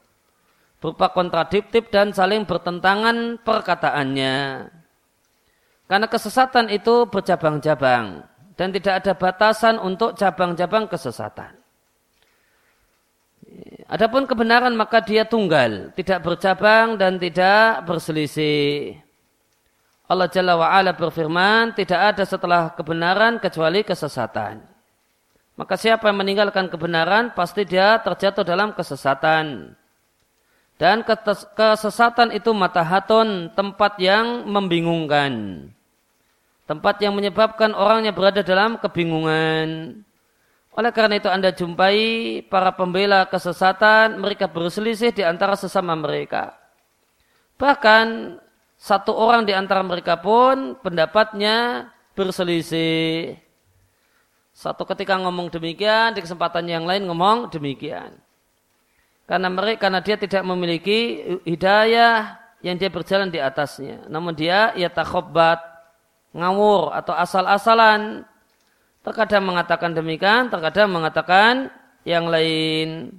berupa kontradiktif dan saling bertentangan perkataannya. Karena kesesatan itu bercabang-cabang dan tidak ada batasan untuk cabang-cabang kesesatan. Adapun kebenaran maka dia tunggal, tidak bercabang dan tidak berselisih. Allah Jalla wa'ala berfirman, tidak ada setelah kebenaran kecuali kesesatan. Maka siapa yang meninggalkan kebenaran, pasti dia terjatuh dalam kesesatan. Dan kesesatan itu matahatun, tempat yang membingungkan. Tempat yang menyebabkan orangnya berada dalam kebingungan. Oleh karena itu Anda jumpai para pembela kesesatan, mereka berselisih di antara sesama mereka. Bahkan satu orang di antara mereka pun pendapatnya berselisih. Satu ketika ngomong demikian, di kesempatan yang lain ngomong demikian karena mereka karena dia tidak memiliki hidayah yang dia berjalan di atasnya. Namun dia ia takhobat, ngawur atau asal-asalan. Terkadang mengatakan demikian, terkadang mengatakan yang lain.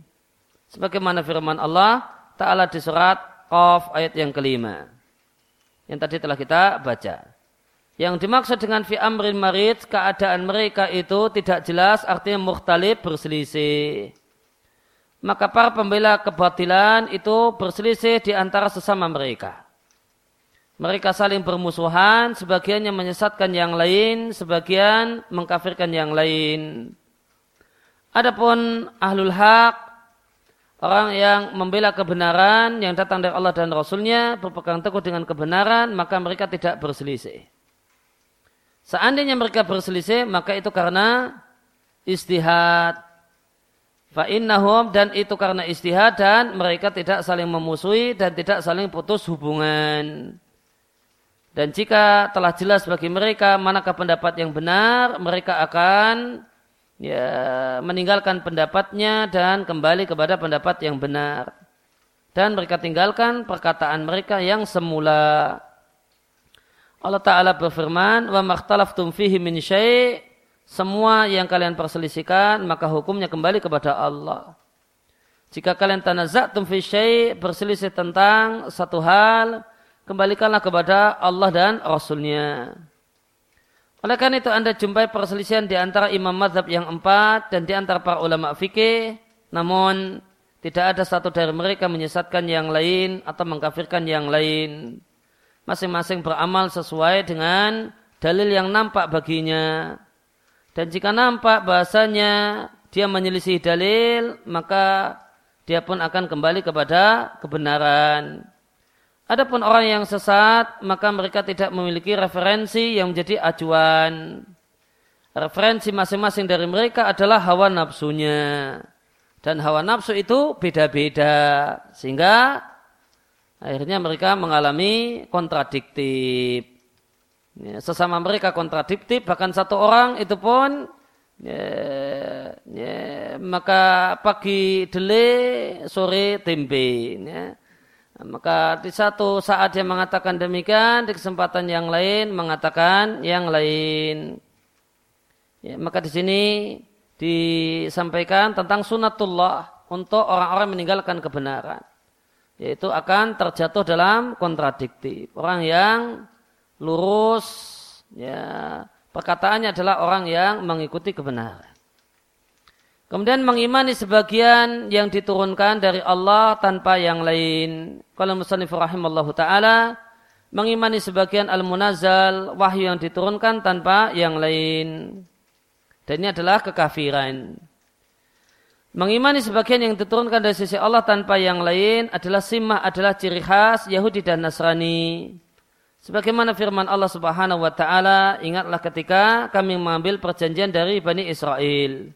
Sebagaimana firman Allah Ta'ala di surat Qaf ayat yang kelima. Yang tadi telah kita baca. Yang dimaksud dengan fi amrin marid, keadaan mereka itu tidak jelas artinya mukhtalib berselisih maka para pembela kebatilan itu berselisih di antara sesama mereka. Mereka saling bermusuhan, sebagian yang menyesatkan yang lain, sebagian mengkafirkan yang lain. Adapun ahlul haq, orang yang membela kebenaran yang datang dari Allah dan Rasulnya, berpegang teguh dengan kebenaran, maka mereka tidak berselisih. Seandainya mereka berselisih, maka itu karena istihad, Fa'innahum dan itu karena istihad dan mereka tidak saling memusuhi dan tidak saling putus hubungan. Dan jika telah jelas bagi mereka manakah pendapat yang benar, mereka akan ya, meninggalkan pendapatnya dan kembali kepada pendapat yang benar. Dan mereka tinggalkan perkataan mereka yang semula. Allah Ta'ala berfirman, makhtalaftum fihi min syai' semua yang kalian perselisihkan maka hukumnya kembali kepada Allah. Jika kalian tanaza'tum fi berselisih tentang satu hal, kembalikanlah kepada Allah dan Rasulnya. Oleh karena itu Anda jumpai perselisihan di antara imam madhab yang empat dan di antara para ulama fikih. Namun tidak ada satu dari mereka menyesatkan yang lain atau mengkafirkan yang lain. Masing-masing beramal sesuai dengan dalil yang nampak baginya. Dan jika nampak bahasanya dia menyelisih dalil, maka dia pun akan kembali kepada kebenaran. Adapun orang yang sesat, maka mereka tidak memiliki referensi yang menjadi acuan. Referensi masing-masing dari mereka adalah hawa nafsunya. Dan hawa nafsu itu beda-beda. Sehingga akhirnya mereka mengalami kontradiktif. Ya, sesama mereka kontradiktif, bahkan satu orang itu pun ya, ya, maka pagi dele, sore tempe. Ya maka di satu saat dia mengatakan demikian, di kesempatan yang lain mengatakan yang lain. Ya, maka di sini disampaikan tentang sunatullah untuk orang-orang meninggalkan kebenaran. Yaitu akan terjatuh dalam kontradiktif. Orang yang lurus, ya perkataannya adalah orang yang mengikuti kebenaran. Kemudian mengimani sebagian yang diturunkan dari Allah tanpa yang lain. Kalau musannif rahimallahu taala mengimani sebagian al-munazzal wahyu yang diturunkan tanpa yang lain. Dan ini adalah kekafiran. Mengimani sebagian yang diturunkan dari sisi Allah tanpa yang lain adalah simah adalah ciri khas Yahudi dan Nasrani. Sebagaimana firman Allah Subhanahu wa taala, ingatlah ketika kami mengambil perjanjian dari Bani Israel.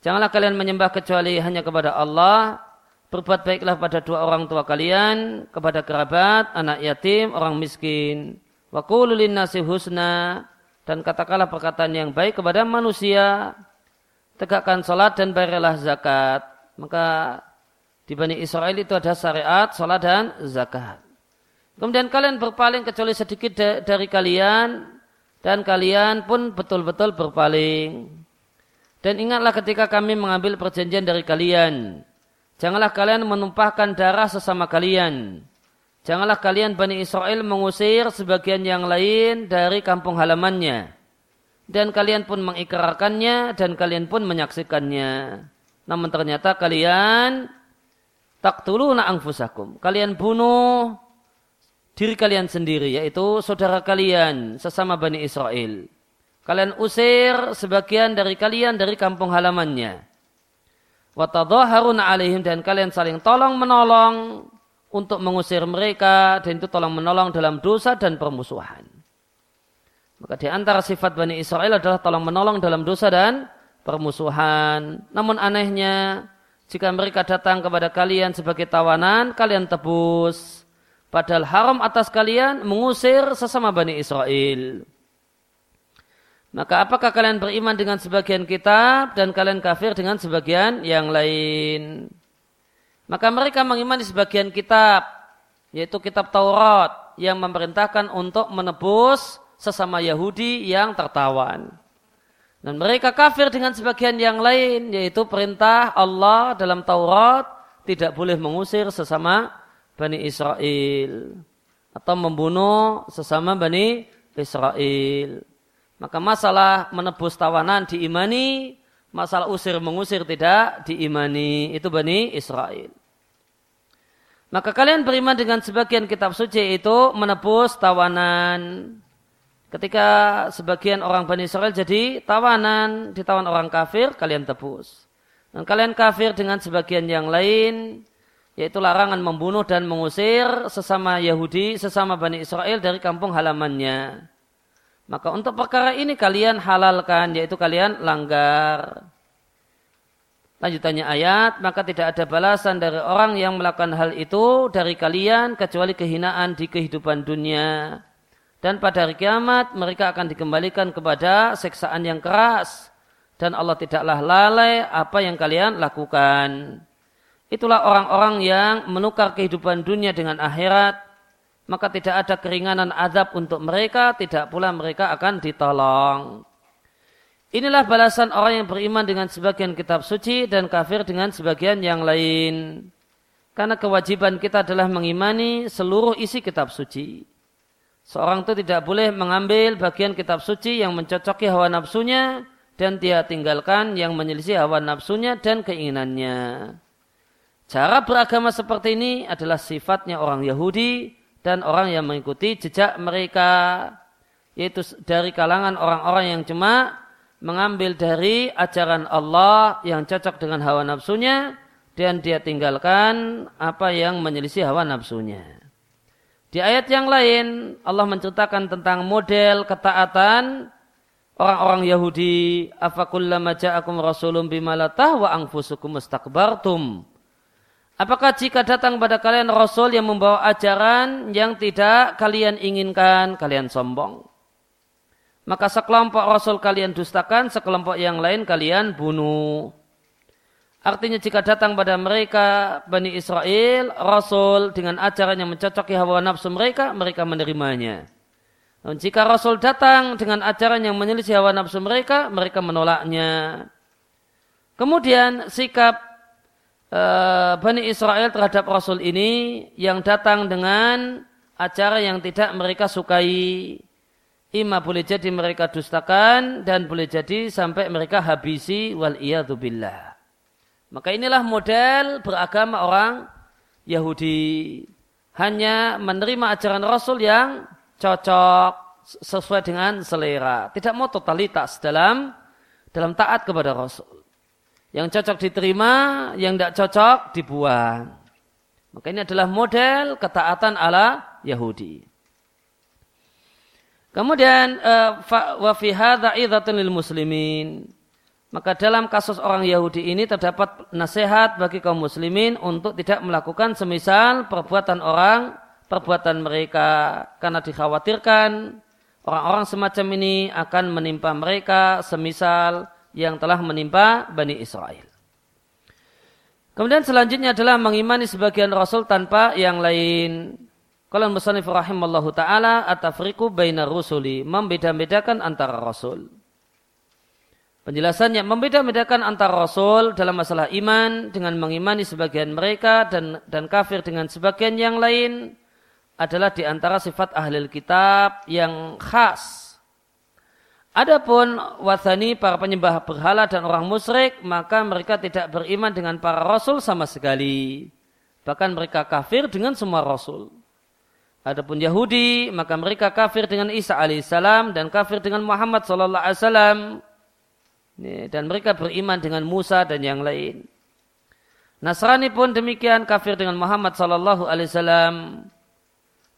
Janganlah kalian menyembah kecuali hanya kepada Allah. Berbuat baiklah pada dua orang tua kalian, kepada kerabat, anak yatim, orang miskin. Wa nasi husna dan katakanlah perkataan yang baik kepada manusia. Tegakkan salat dan bayarlah zakat. Maka di Bani Israel itu ada syariat, salat dan zakat. Kemudian kalian berpaling kecuali sedikit dari kalian dan kalian pun betul-betul berpaling. Dan ingatlah ketika kami mengambil perjanjian dari kalian. Janganlah kalian menumpahkan darah sesama kalian. Janganlah kalian Bani Israel mengusir sebagian yang lain dari kampung halamannya. Dan kalian pun mengikrarkannya dan kalian pun menyaksikannya. Namun ternyata kalian tak taktuluna angfusakum. Kalian bunuh diri kalian sendiri yaitu saudara kalian sesama Bani Israel. Kalian usir sebagian dari kalian dari kampung halamannya. Watadhaharuna alaihim dan kalian saling tolong menolong untuk mengusir mereka dan itu tolong menolong dalam dosa dan permusuhan. Maka di antara sifat Bani Israel adalah tolong menolong dalam dosa dan permusuhan. Namun anehnya, jika mereka datang kepada kalian sebagai tawanan, kalian tebus. Padahal haram atas kalian mengusir sesama Bani Israel. Maka apakah kalian beriman dengan sebagian kitab dan kalian kafir dengan sebagian yang lain? Maka mereka mengimani sebagian kitab, yaitu kitab Taurat yang memerintahkan untuk menebus sesama Yahudi yang tertawan. Dan mereka kafir dengan sebagian yang lain, yaitu perintah Allah dalam Taurat tidak boleh mengusir sesama Bani Israel. Atau membunuh sesama Bani Israel. Maka masalah menebus tawanan diimani, masalah usir mengusir tidak diimani. Itu Bani Israel. Maka kalian beriman dengan sebagian kitab suci itu menebus tawanan. Ketika sebagian orang Bani Israel jadi tawanan, ditawan orang kafir, kalian tebus. Dan kalian kafir dengan sebagian yang lain, yaitu larangan membunuh dan mengusir sesama Yahudi, sesama Bani Israel dari kampung halamannya. Maka untuk perkara ini kalian halalkan, yaitu kalian langgar. Lanjutannya ayat, maka tidak ada balasan dari orang yang melakukan hal itu dari kalian kecuali kehinaan di kehidupan dunia. Dan pada hari kiamat mereka akan dikembalikan kepada seksaan yang keras. Dan Allah tidaklah lalai apa yang kalian lakukan. Itulah orang-orang yang menukar kehidupan dunia dengan akhirat maka tidak ada keringanan azab untuk mereka, tidak pula mereka akan ditolong. Inilah balasan orang yang beriman dengan sebagian kitab suci dan kafir dengan sebagian yang lain. Karena kewajiban kita adalah mengimani seluruh isi kitab suci. Seorang itu tidak boleh mengambil bagian kitab suci yang mencocoki hawa nafsunya dan dia tinggalkan yang menyelisih hawa nafsunya dan keinginannya. Cara beragama seperti ini adalah sifatnya orang Yahudi dan orang yang mengikuti jejak mereka yaitu dari kalangan orang-orang yang cuma mengambil dari ajaran Allah yang cocok dengan hawa nafsunya dan dia tinggalkan apa yang menyelisih hawa nafsunya. Di ayat yang lain Allah menceritakan tentang model ketaatan orang-orang Yahudi. Afakullama ja'akum rasulun bimalatah wa anfusukum mustakbartum. Apakah jika datang pada kalian rasul yang membawa ajaran yang tidak kalian inginkan, kalian sombong? Maka sekelompok rasul kalian dustakan, sekelompok yang lain kalian bunuh. Artinya jika datang pada mereka Bani Israel, Rasul dengan ajaran yang mencocoki hawa nafsu mereka, mereka menerimanya. Dan jika Rasul datang dengan ajaran yang menyelisih hawa nafsu mereka, mereka menolaknya. Kemudian sikap uh, Bani Israel terhadap Rasul ini yang datang dengan acara yang tidak mereka sukai. Ima boleh jadi mereka dustakan dan boleh jadi sampai mereka habisi wal billah. Maka inilah model beragama orang Yahudi. Hanya menerima ajaran Rasul yang cocok sesuai dengan selera. Tidak mau totalitas dalam dalam taat kepada Rasul. Yang cocok diterima, yang tidak cocok dibuang. Maka ini adalah model ketaatan ala Yahudi. Kemudian eh, wa fi lil muslimin. Maka dalam kasus orang Yahudi ini terdapat nasihat bagi kaum muslimin untuk tidak melakukan semisal perbuatan orang, perbuatan mereka. Karena dikhawatirkan orang-orang semacam ini akan menimpa mereka semisal yang telah menimpa Bani Israel. Kemudian selanjutnya adalah mengimani sebagian Rasul tanpa yang lain. Kalau Musanif rahimallahu ta'ala atafriku baina rusuli. Membeda-bedakan antara Rasul. Penjelasannya membeda-bedakan antara Rasul dalam masalah iman dengan mengimani sebagian mereka dan dan kafir dengan sebagian yang lain adalah di antara sifat ahli kitab yang khas. Adapun wasani para penyembah berhala dan orang musyrik maka mereka tidak beriman dengan para rasul sama sekali. Bahkan mereka kafir dengan semua rasul. Adapun Yahudi maka mereka kafir dengan Isa alaihissalam dan kafir dengan Muhammad sallallahu alaihi wasallam dan mereka beriman dengan Musa dan yang lain. Nasrani pun demikian kafir dengan Muhammad sallallahu alaihi wasallam.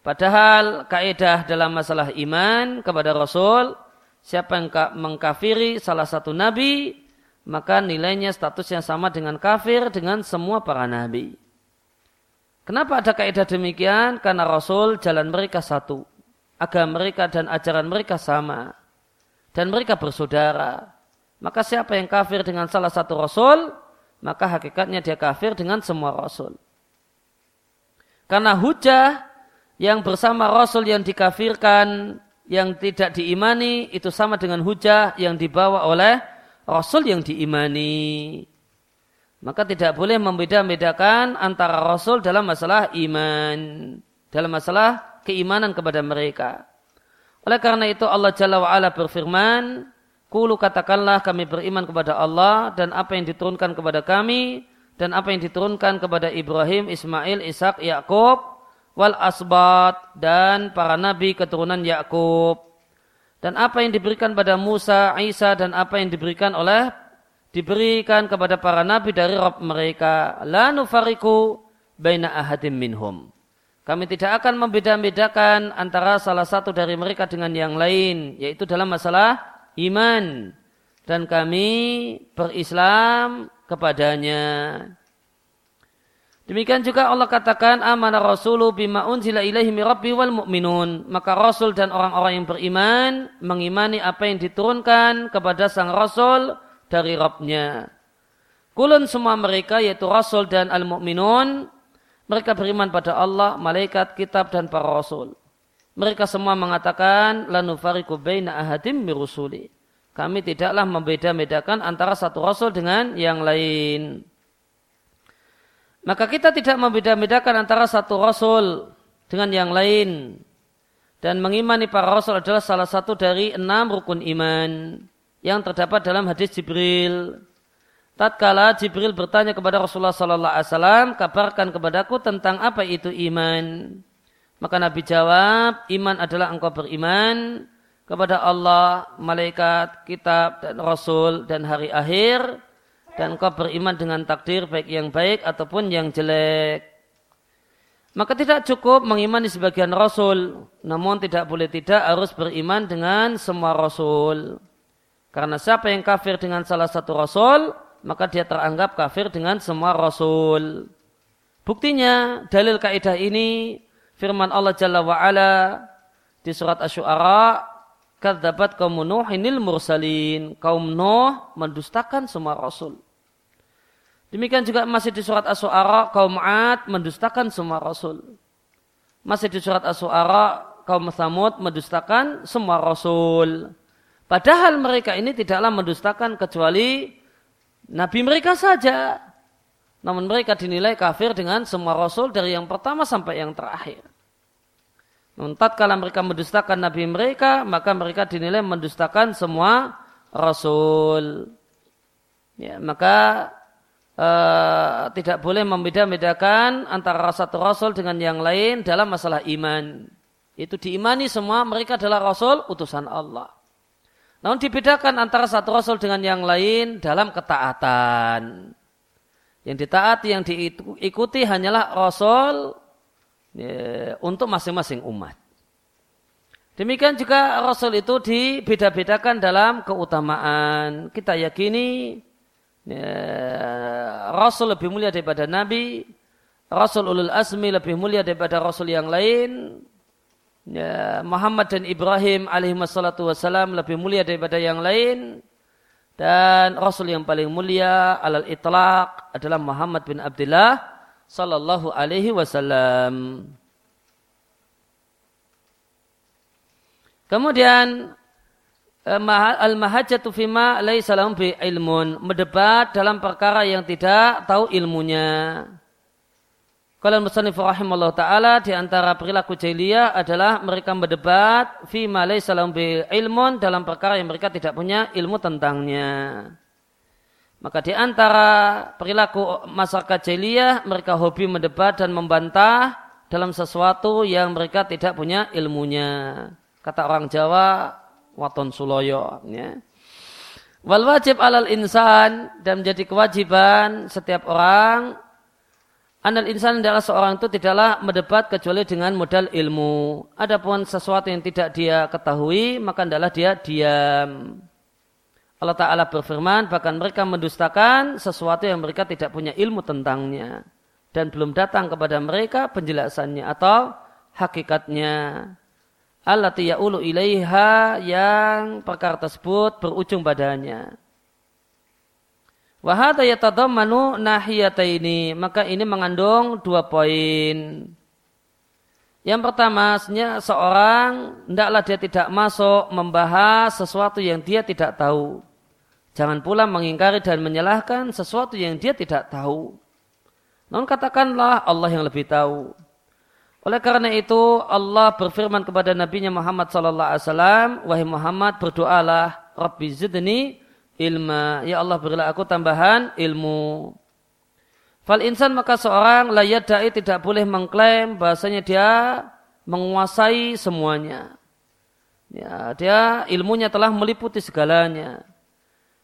Padahal kaidah dalam masalah iman kepada Rasul, siapa yang mengkafiri salah satu nabi, maka nilainya statusnya sama dengan kafir dengan semua para nabi. Kenapa ada kaidah demikian? Karena Rasul jalan mereka satu. Agama mereka dan ajaran mereka sama. Dan mereka bersaudara. Maka siapa yang kafir dengan salah satu rasul, maka hakikatnya dia kafir dengan semua rasul. Karena hujah yang bersama rasul yang dikafirkan, yang tidak diimani, itu sama dengan hujah yang dibawa oleh rasul yang diimani. Maka tidak boleh membeda-bedakan antara rasul dalam masalah iman, dalam masalah keimanan kepada mereka. Oleh karena itu Allah Jalla wa'ala berfirman, Kulu katakanlah kami beriman kepada Allah dan apa yang diturunkan kepada kami dan apa yang diturunkan kepada Ibrahim, Ismail, Ishak, Yakub, wal asbat dan para nabi keturunan Yakub dan apa yang diberikan pada Musa, Isa dan apa yang diberikan oleh diberikan kepada para nabi dari Rabb mereka. La nufariku baina ahadim minhum. Kami tidak akan membeda-bedakan antara salah satu dari mereka dengan yang lain, yaitu dalam masalah iman dan kami berislam kepadanya. Demikian juga Allah katakan amanah rasulu bima unzila ilaihi rabbi wal mu'minun. Maka rasul dan orang-orang yang beriman mengimani apa yang diturunkan kepada sang rasul dari Rabbnya. Kulun semua mereka yaitu rasul dan al-mu'minun mereka beriman pada Allah, malaikat, kitab dan para rasul. Mereka semua mengatakan lanufariku baina ahadim mirusuli. Kami tidaklah membeda-bedakan antara satu rasul dengan yang lain. Maka kita tidak membeda-bedakan antara satu rasul dengan yang lain. Dan mengimani para rasul adalah salah satu dari enam rukun iman yang terdapat dalam hadis Jibril. Tatkala Jibril bertanya kepada Rasulullah wasallam, "Kabarkan kepadaku tentang apa itu iman?" Maka Nabi jawab, "Iman adalah engkau beriman kepada Allah, malaikat, kitab dan rasul dan hari akhir dan engkau beriman dengan takdir baik yang baik ataupun yang jelek." Maka tidak cukup mengimani sebagian rasul, namun tidak boleh tidak harus beriman dengan semua rasul. Karena siapa yang kafir dengan salah satu rasul, maka dia teranggap kafir dengan semua rasul. Buktinya dalil kaidah ini firman Allah Jalla wa ala di surat Asy-Syu'ara, "Kadzabat kaum Nuhinil mursalin." Kaum Nuh mendustakan semua rasul. Demikian juga masih di surat As-Su'ara kaum Ad mendustakan semua rasul. Masih di surat As-Su'ara kaum Samud mendustakan semua rasul. Padahal mereka ini tidaklah mendustakan kecuali nabi mereka saja. Namun mereka dinilai kafir dengan semua rasul dari yang pertama sampai yang terakhir. Namun tatkala mereka mendustakan nabi mereka, maka mereka dinilai mendustakan semua rasul. Ya, maka uh, tidak boleh membeda-bedakan antara satu rasul dengan yang lain dalam masalah iman. Itu diimani semua mereka adalah rasul utusan Allah. Namun dibedakan antara satu rasul dengan yang lain dalam ketaatan. Yang ditaati, yang diikuti hanyalah rasul ya, untuk masing-masing umat. Demikian juga rasul itu dibeda-bedakan dalam keutamaan. Kita yakini Ya, Rasul lebih mulia daripada Nabi. Rasul ulul azmi lebih mulia daripada Rasul yang lain. Ya, Muhammad dan Ibrahim alaihi wassalam lebih mulia daripada yang lain. Dan Rasul yang paling mulia alal itlaq adalah Muhammad bin Abdullah sallallahu alaihi wasallam. Kemudian Eh, al-mahajatu fima laisa lahum bi ilmun, mendebat dalam perkara yang tidak tahu ilmunya. Kalau musannif rahimallahu taala di antara perilaku jahiliyah adalah mereka mendebat fima laisa lahum bi ilmun dalam perkara yang mereka tidak punya ilmu tentangnya. Maka di antara perilaku masyarakat jahiliyah mereka hobi mendebat dan membantah dalam sesuatu yang mereka tidak punya ilmunya. Kata orang Jawa, waton suloyo ya. Wal wajib alal insan dan menjadi kewajiban setiap orang Anal insan adalah seorang itu tidaklah mendebat kecuali dengan modal ilmu. Adapun sesuatu yang tidak dia ketahui, maka adalah dia diam. Allah Ta'ala berfirman, bahkan mereka mendustakan sesuatu yang mereka tidak punya ilmu tentangnya. Dan belum datang kepada mereka penjelasannya atau hakikatnya allati ya'ulu ilaiha yang perkara tersebut berujung padanya. Wahada yatadammanu nahiyataini. Maka ini mengandung dua poin. Yang pertama, seorang hendaklah dia tidak masuk membahas sesuatu yang dia tidak tahu. Jangan pula mengingkari dan menyalahkan sesuatu yang dia tidak tahu. Namun katakanlah Allah yang lebih tahu. Oleh karena itu Allah berfirman kepada Nabi Muhammad sallallahu alaihi wasallam, "Wahai Muhammad, berdoalah, Rabbi zidni ilma." Ya Allah, berilah aku tambahan ilmu. Fal insan maka seorang layat dai tidak boleh mengklaim bahasanya dia menguasai semuanya. Ya, dia ilmunya telah meliputi segalanya.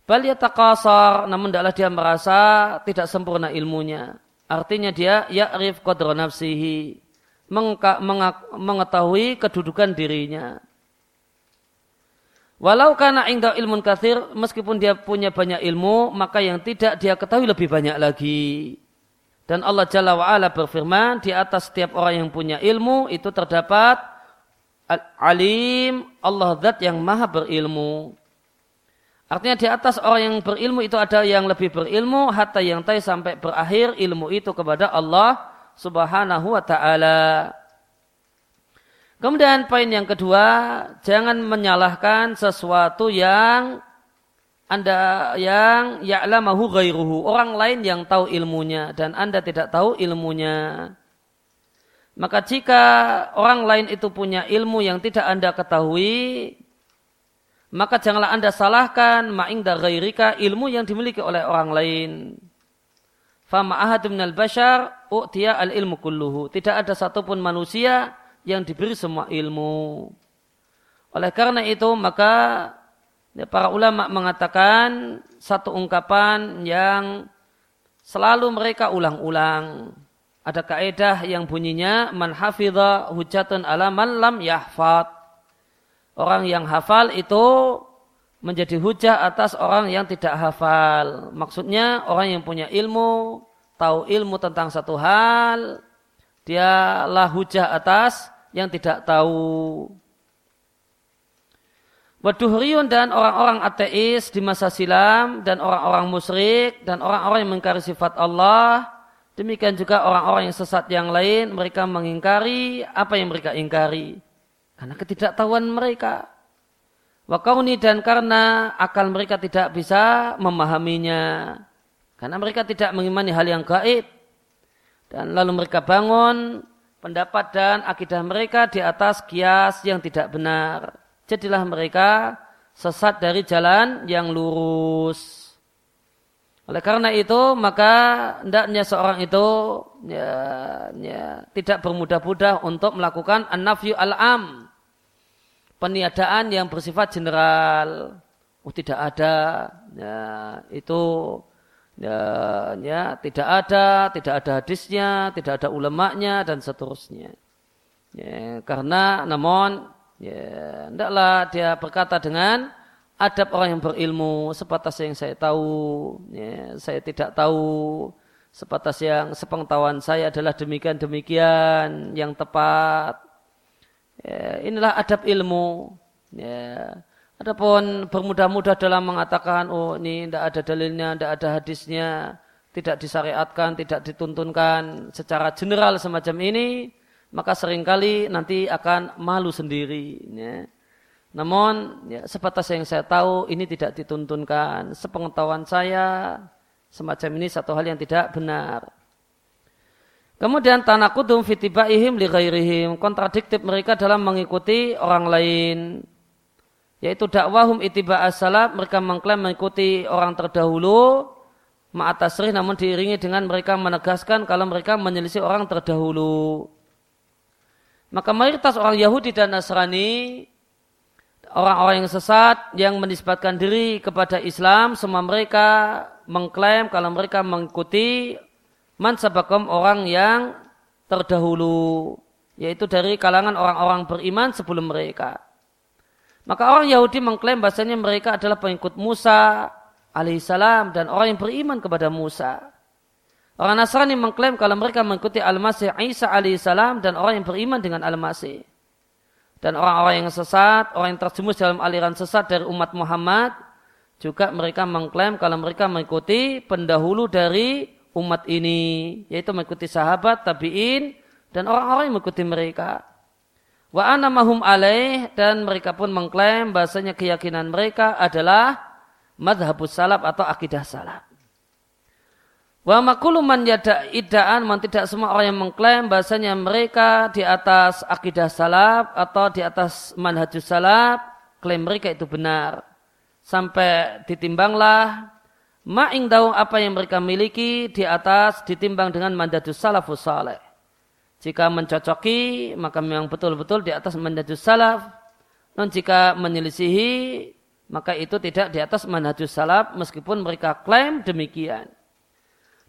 Bal yatakasar, namun tidaklah dia merasa tidak sempurna ilmunya. Artinya dia ya'rif qadra nafsihi mengetahui kedudukan dirinya. Walau karena ingda ilmun kathir, meskipun dia punya banyak ilmu, maka yang tidak dia ketahui lebih banyak lagi. Dan Allah Jalla wa'ala berfirman, di atas setiap orang yang punya ilmu, itu terdapat alim, Allah zat yang maha berilmu. Artinya di atas orang yang berilmu itu ada yang lebih berilmu, hatta yang tay sampai berakhir ilmu itu kepada Allah subhanahu wa ta'ala. Kemudian poin yang kedua, jangan menyalahkan sesuatu yang anda yang ya'lamahu ghairuhu, orang lain yang tahu ilmunya dan Anda tidak tahu ilmunya. Maka jika orang lain itu punya ilmu yang tidak Anda ketahui, maka janganlah Anda salahkan ma'ing ghairika ilmu yang dimiliki oleh orang lain. Fama bashar u'tiya al ilmu kulluhu. Tidak ada satupun manusia yang diberi semua ilmu. Oleh karena itu maka ya, para ulama mengatakan satu ungkapan yang selalu mereka ulang-ulang ada kaedah yang bunyinya man hafidha hujatun ala man lam yahfad. Orang yang hafal itu menjadi hujah atas orang yang tidak hafal. Maksudnya orang yang punya ilmu, tahu ilmu tentang satu hal, dialah hujah atas yang tidak tahu. Waduhriyun dan orang-orang ateis di masa silam dan orang-orang musyrik dan orang-orang yang mengkari sifat Allah Demikian juga orang-orang yang sesat yang lain, mereka mengingkari apa yang mereka ingkari. Karena ketidaktahuan mereka. Wakauni dan karena akal mereka tidak bisa memahaminya. Karena mereka tidak mengimani hal yang gaib. Dan lalu mereka bangun pendapat dan akidah mereka di atas kias yang tidak benar. Jadilah mereka sesat dari jalan yang lurus. Oleh karena itu maka hendaknya seorang itu ya, ya, tidak bermudah-mudah untuk melakukan an-nafyu al-am. Peniadaan yang bersifat general. Oh tidak ada. Ya, itu ya, ya, tidak ada, tidak ada hadisnya, tidak ada ulamanya dan seterusnya. Ya, karena namun ya, hendaklah dia berkata dengan adab orang yang berilmu sebatas yang saya tahu ya, saya tidak tahu sebatas yang sepengetahuan saya adalah demikian demikian yang tepat ya, inilah adab ilmu ya adapun bermudah-mudah dalam mengatakan oh ini tidak ada dalilnya tidak ada hadisnya tidak disyariatkan tidak dituntunkan secara general semacam ini maka sering kali nanti akan malu sendiri ya. Namun ya, sebatas yang saya tahu ini tidak dituntunkan. Sepengetahuan saya semacam ini satu hal yang tidak benar. Kemudian tanakudum fitibaihim li ghairihim. Kontradiktif mereka dalam mengikuti orang lain. Yaitu dakwahum itiba as-salaf. Mereka mengklaim mengikuti orang terdahulu. Ma'atasrih namun diiringi dengan mereka menegaskan kalau mereka menyelisih orang terdahulu. Maka mayoritas orang Yahudi dan Nasrani orang-orang yang sesat yang menisbatkan diri kepada Islam semua mereka mengklaim kalau mereka mengikuti mansabakom orang yang terdahulu yaitu dari kalangan orang-orang beriman sebelum mereka. Maka orang Yahudi mengklaim bahasanya mereka adalah pengikut Musa alaihissalam dan orang yang beriman kepada Musa. Orang Nasrani mengklaim kalau mereka mengikuti Al-Masih Isa alaihissalam dan orang yang beriman dengan Al-Masih dan orang-orang yang sesat, orang yang terjemus dalam aliran sesat dari umat Muhammad, juga mereka mengklaim kalau mereka mengikuti pendahulu dari umat ini, yaitu mengikuti sahabat, tabi'in, dan orang-orang yang mengikuti mereka. Wa ana mahum alaih, dan mereka pun mengklaim bahasanya keyakinan mereka adalah madhabus salaf atau akidah salaf. Wa makuluman yada idaan man tidak semua orang yang mengklaim bahasanya mereka di atas akidah salaf atau di atas manhajus salaf, klaim mereka itu benar. Sampai ditimbanglah ma'ing daung apa yang mereka miliki di atas ditimbang dengan manhajus salafus saleh. Jika mencocoki maka memang betul-betul di atas manhajus salaf. Non jika menyelisihi maka itu tidak di atas manhajus salaf meskipun mereka klaim demikian.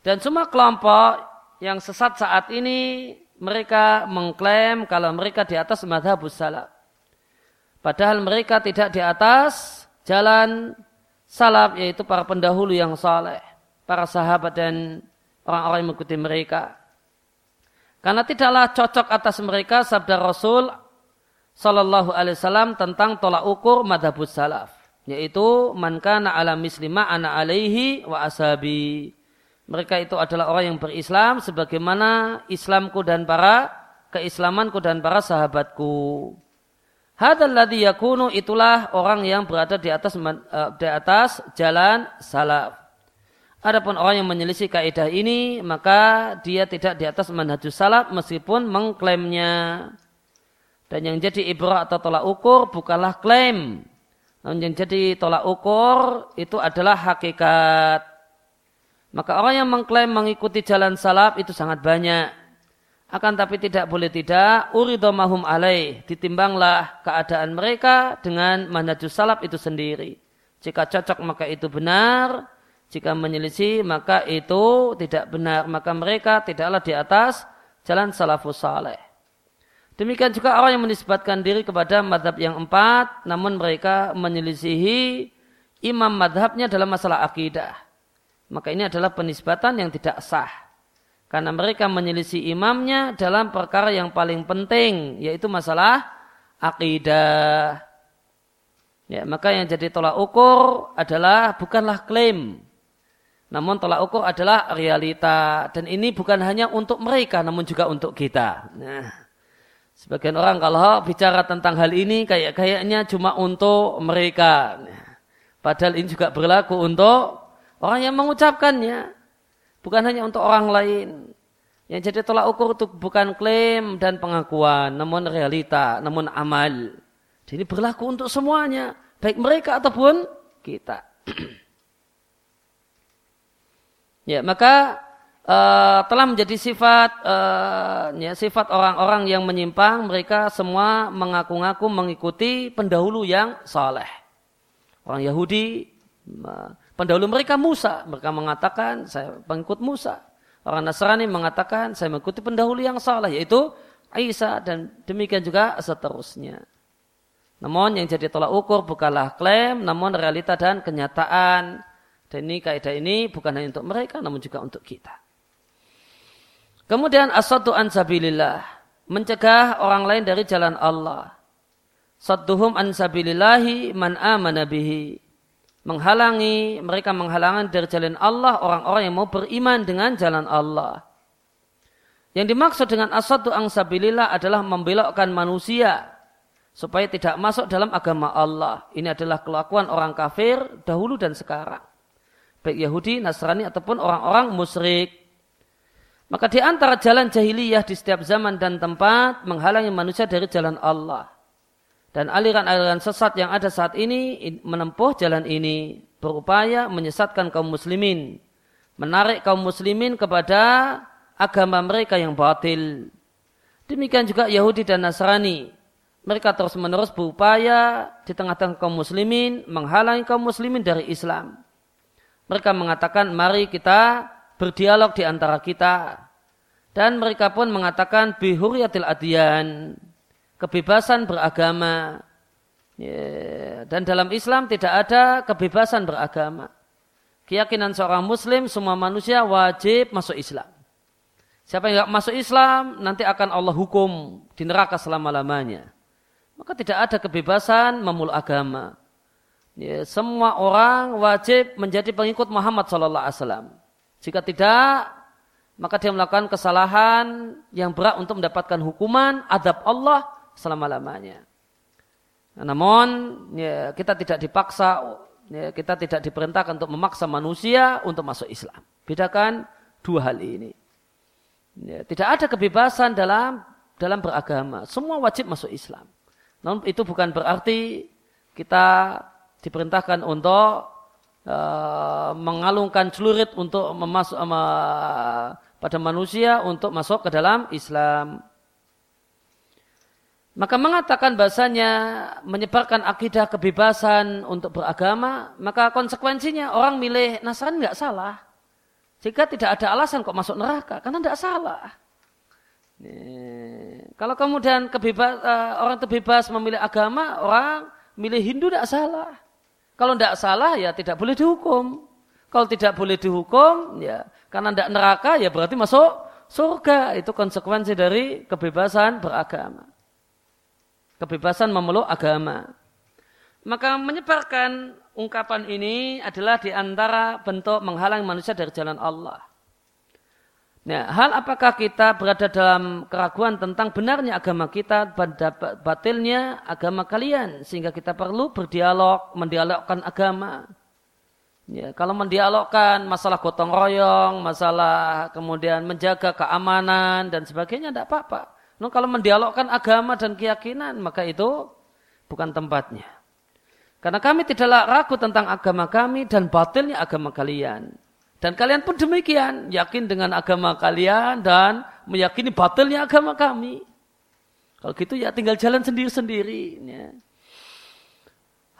Dan semua kelompok yang sesat saat ini mereka mengklaim kalau mereka di atas madhabus salaf. Padahal mereka tidak di atas jalan salaf yaitu para pendahulu yang saleh, para sahabat dan orang-orang yang mengikuti mereka. Karena tidaklah cocok atas mereka sabda Rasul Sallallahu Alaihi Wasallam tentang tolak ukur madhabus salaf, yaitu man kana ala mislima ana alaihi wa asabi mereka itu adalah orang yang berislam sebagaimana Islamku dan para keislamanku dan para sahabatku. Ladhi yakunu itulah orang yang berada di atas eh, di atas jalan salaf. Adapun orang yang menyelisih kaidah ini, maka dia tidak di atas manhajus salaf meskipun mengklaimnya. Dan yang jadi ibrah atau tolak ukur bukanlah klaim. Namun yang jadi tolak ukur itu adalah hakikat. Maka orang yang mengklaim mengikuti jalan salaf itu sangat banyak. Akan tapi tidak boleh tidak, uridomahum alaih. Ditimbanglah keadaan mereka dengan manhajus salaf itu sendiri. Jika cocok maka itu benar, jika menyelisih maka itu tidak benar. Maka mereka tidaklah di atas jalan salafus saleh. Demikian juga orang yang menisbatkan diri kepada madhab yang empat. Namun mereka menyelisihi imam madhabnya dalam masalah akidah. Maka ini adalah penisbatan yang tidak sah. Karena mereka menyelisih imamnya dalam perkara yang paling penting. Yaitu masalah akidah. Ya, maka yang jadi tolak ukur adalah bukanlah klaim namun tolak ukur adalah realita. Dan ini bukan hanya untuk mereka, namun juga untuk kita. Nah, sebagian orang kalau bicara tentang hal ini, kayak kayaknya cuma untuk mereka. Nah, padahal ini juga berlaku untuk orang yang mengucapkannya. Bukan hanya untuk orang lain. Yang jadi tolak ukur itu bukan klaim dan pengakuan, namun realita, namun amal. Jadi berlaku untuk semuanya, baik mereka ataupun kita. <clears throat> Ya, maka uh, telah menjadi sifat uh, ya, sifat orang-orang yang menyimpang mereka semua mengaku-ngaku mengikuti pendahulu yang saleh. Orang Yahudi pendahulu mereka Musa, mereka mengatakan saya pengikut Musa. Orang Nasrani mengatakan saya mengikuti pendahulu yang saleh yaitu Isa dan demikian juga seterusnya. Namun yang jadi tolak ukur bukanlah klaim, namun realita dan kenyataan dan ini kaidah ini bukan hanya untuk mereka namun juga untuk kita. Kemudian asadu ansabilillah mencegah orang lain dari jalan Allah. Sadduhum ansabilillahi man amana. Menghalangi, mereka menghalangi dari jalan Allah orang-orang yang mau beriman dengan jalan Allah. Yang dimaksud dengan asadu ansabilillah adalah membelokkan manusia supaya tidak masuk dalam agama Allah. Ini adalah kelakuan orang kafir dahulu dan sekarang baik Yahudi, Nasrani ataupun orang-orang musyrik. Maka di antara jalan jahiliyah di setiap zaman dan tempat menghalangi manusia dari jalan Allah. Dan aliran-aliran sesat yang ada saat ini menempuh jalan ini berupaya menyesatkan kaum muslimin, menarik kaum muslimin kepada agama mereka yang batil. Demikian juga Yahudi dan Nasrani. Mereka terus-menerus berupaya di tengah-tengah kaum muslimin menghalangi kaum muslimin dari Islam. Mereka mengatakan, mari kita berdialog di antara kita. Dan mereka pun mengatakan, bihuriyatil adiyan, kebebasan beragama. Ya, dan dalam Islam tidak ada kebebasan beragama. Keyakinan seorang muslim, semua manusia wajib masuk Islam. Siapa yang tidak masuk Islam, nanti akan Allah hukum di neraka selama-lamanya. Maka tidak ada kebebasan memuluk agama ya, semua orang wajib menjadi pengikut Muhammad Wasallam. Jika tidak, maka dia melakukan kesalahan yang berat untuk mendapatkan hukuman adab Allah selama lamanya. Namun ya, kita tidak dipaksa, ya, kita tidak diperintahkan untuk memaksa manusia untuk masuk Islam. Bedakan dua hal ini. Ya, tidak ada kebebasan dalam dalam beragama. Semua wajib masuk Islam. Namun itu bukan berarti kita diperintahkan untuk uh, mengalungkan celurit untuk memasuk uh, pada manusia untuk masuk ke dalam Islam. Maka mengatakan bahasanya menyebarkan akidah kebebasan untuk beragama, maka konsekuensinya orang milih Nasrani nggak salah. Jika tidak ada alasan kok masuk neraka, karena tidak salah. Nih. Kalau kemudian kebebas, uh, orang terbebas memilih agama, orang milih Hindu tidak salah. Kalau tidak salah ya tidak boleh dihukum. Kalau tidak boleh dihukum ya karena tidak neraka ya berarti masuk surga. Itu konsekuensi dari kebebasan beragama. Kebebasan memeluk agama. Maka menyebarkan ungkapan ini adalah di antara bentuk menghalang manusia dari jalan Allah. Nah, hal apakah kita berada dalam keraguan tentang benarnya agama kita, batilnya agama kalian, sehingga kita perlu berdialog, mendialogkan agama. Ya, kalau mendialogkan masalah gotong royong, masalah kemudian menjaga keamanan dan sebagainya tidak apa-apa. No, kalau mendialogkan agama dan keyakinan maka itu bukan tempatnya. Karena kami tidaklah ragu tentang agama kami dan batilnya agama kalian. Dan kalian pun demikian, yakin dengan agama kalian dan meyakini batilnya agama kami. Kalau gitu ya tinggal jalan sendiri-sendiri. Ya.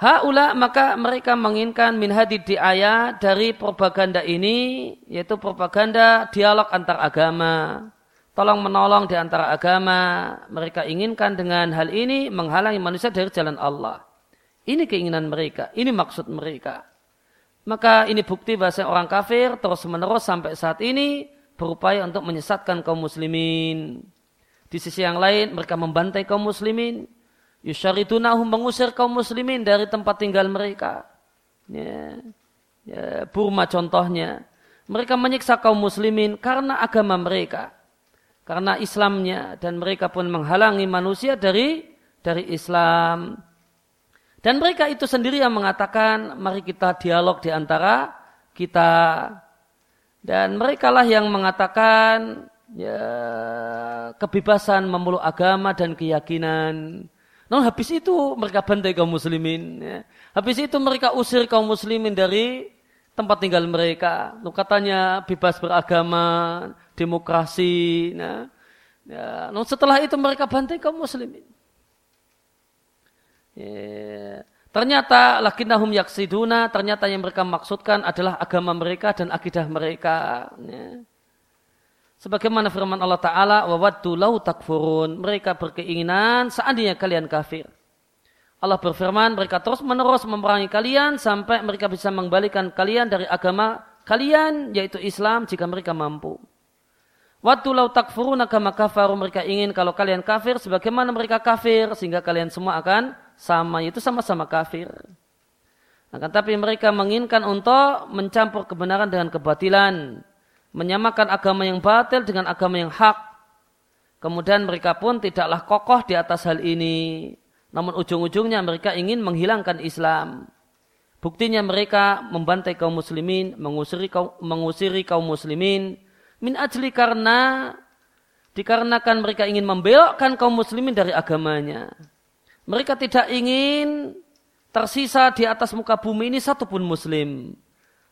Haula maka mereka menginginkan min di ayat dari propaganda ini yaitu propaganda dialog antar agama. Tolong menolong di antara agama. Mereka inginkan dengan hal ini menghalangi manusia dari jalan Allah. Ini keinginan mereka, ini maksud mereka. Maka ini bukti bahasa orang kafir terus menerus sampai saat ini berupaya untuk menyesatkan kaum muslimin. Di sisi yang lain mereka membantai kaum muslimin Yusharidunahum mengusir kaum muslimin dari tempat tinggal mereka. Ya, ya, Burma contohnya. Mereka menyiksa kaum muslimin karena agama mereka. Karena Islamnya. Dan mereka pun menghalangi manusia dari dari Islam. Dan mereka itu sendiri yang mengatakan, mari kita dialog di antara kita. Dan mereka lah yang mengatakan ya, kebebasan memeluk agama dan keyakinan. Nah, habis itu mereka bantai kaum muslimin. Ya. Habis itu mereka usir kaum muslimin dari tempat tinggal mereka. Nah, katanya bebas beragama, demokrasi. Nah, ya, nah, setelah itu mereka bantai kaum muslimin. Ya, ternyata yaksi yaksiduna, ternyata yang mereka maksudkan adalah agama mereka dan akidah mereka. Ya. Sebagaimana firman Allah Ta'ala, wawaddu lau takfurun. Mereka berkeinginan seandainya kalian kafir. Allah berfirman, mereka terus menerus memerangi kalian sampai mereka bisa mengembalikan kalian dari agama kalian, yaitu Islam, jika mereka mampu. Waktu lau takfurun agama kafaru mereka ingin kalau kalian kafir sebagaimana mereka kafir sehingga kalian semua akan sama yaitu sama-sama kafir. Akan tapi mereka menginginkan untuk mencampur kebenaran dengan kebatilan menyamakan agama yang batil dengan agama yang hak. Kemudian mereka pun tidaklah kokoh di atas hal ini. Namun ujung-ujungnya mereka ingin menghilangkan Islam. Buktinya mereka membantai kaum muslimin, mengusiri kaum, mengusiri kaum muslimin. Min ajli karena dikarenakan mereka ingin membelokkan kaum muslimin dari agamanya. Mereka tidak ingin tersisa di atas muka bumi ini satupun muslim.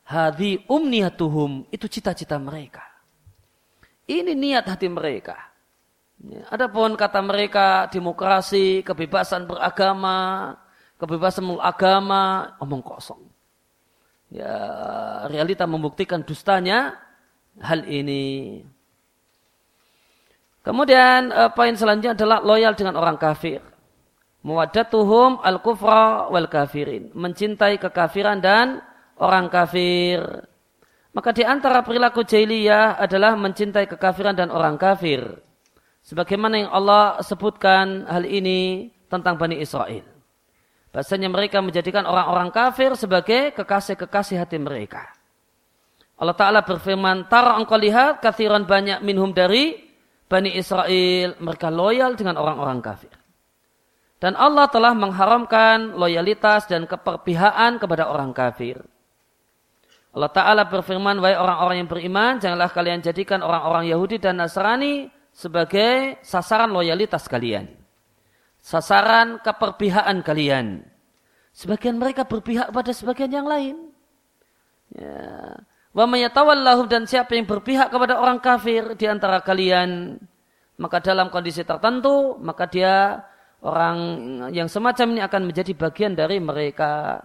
Hadi umniyatuhum. Itu cita-cita mereka. Ini niat hati mereka. Ya, adapun kata mereka demokrasi, kebebasan beragama, kebebasan beragama, omong kosong. Ya, realita membuktikan dustanya hal ini. Kemudian eh, poin selanjutnya adalah loyal dengan orang kafir. Muwaddatuhum al-kufra wal kafirin. Mencintai kekafiran dan orang kafir. Maka di antara perilaku jahiliyah adalah mencintai kekafiran dan orang kafir. Sebagaimana yang Allah sebutkan hal ini tentang Bani Israel. Bahasanya mereka menjadikan orang-orang kafir sebagai kekasih-kekasih hati mereka. Allah Ta'ala berfirman, Tara engkau lihat kathiran banyak minhum dari Bani Israel. Mereka loyal dengan orang-orang kafir. Dan Allah telah mengharamkan loyalitas dan keperpihakan kepada orang kafir. Allah Ta'ala berfirman, Wahai orang-orang yang beriman, janganlah kalian jadikan orang-orang Yahudi dan Nasrani sebagai sasaran loyalitas kalian. Sasaran keperpihakan kalian. Sebagian mereka berpihak pada sebagian yang lain. Ya. Wa dan siapa yang berpihak kepada orang kafir di antara kalian, maka dalam kondisi tertentu, maka dia orang yang semacam ini akan menjadi bagian dari mereka.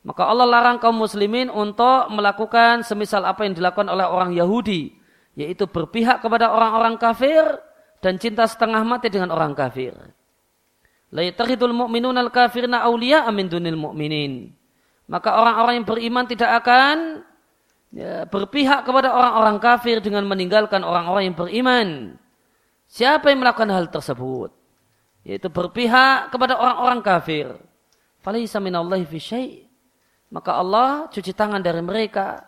Maka Allah larang kaum muslimin untuk melakukan semisal apa yang dilakukan oleh orang Yahudi. Yaitu berpihak kepada orang-orang kafir dan cinta setengah mati dengan orang kafir. La yattakhidul mu'minun al-kafirna awliya amin dunil mu'minin. Maka orang-orang yang beriman tidak akan ya, berpihak kepada orang-orang kafir dengan meninggalkan orang-orang yang beriman. Siapa yang melakukan hal tersebut? Yaitu berpihak kepada orang-orang kafir. Falaysa minallahi fi syai' maka Allah cuci tangan dari mereka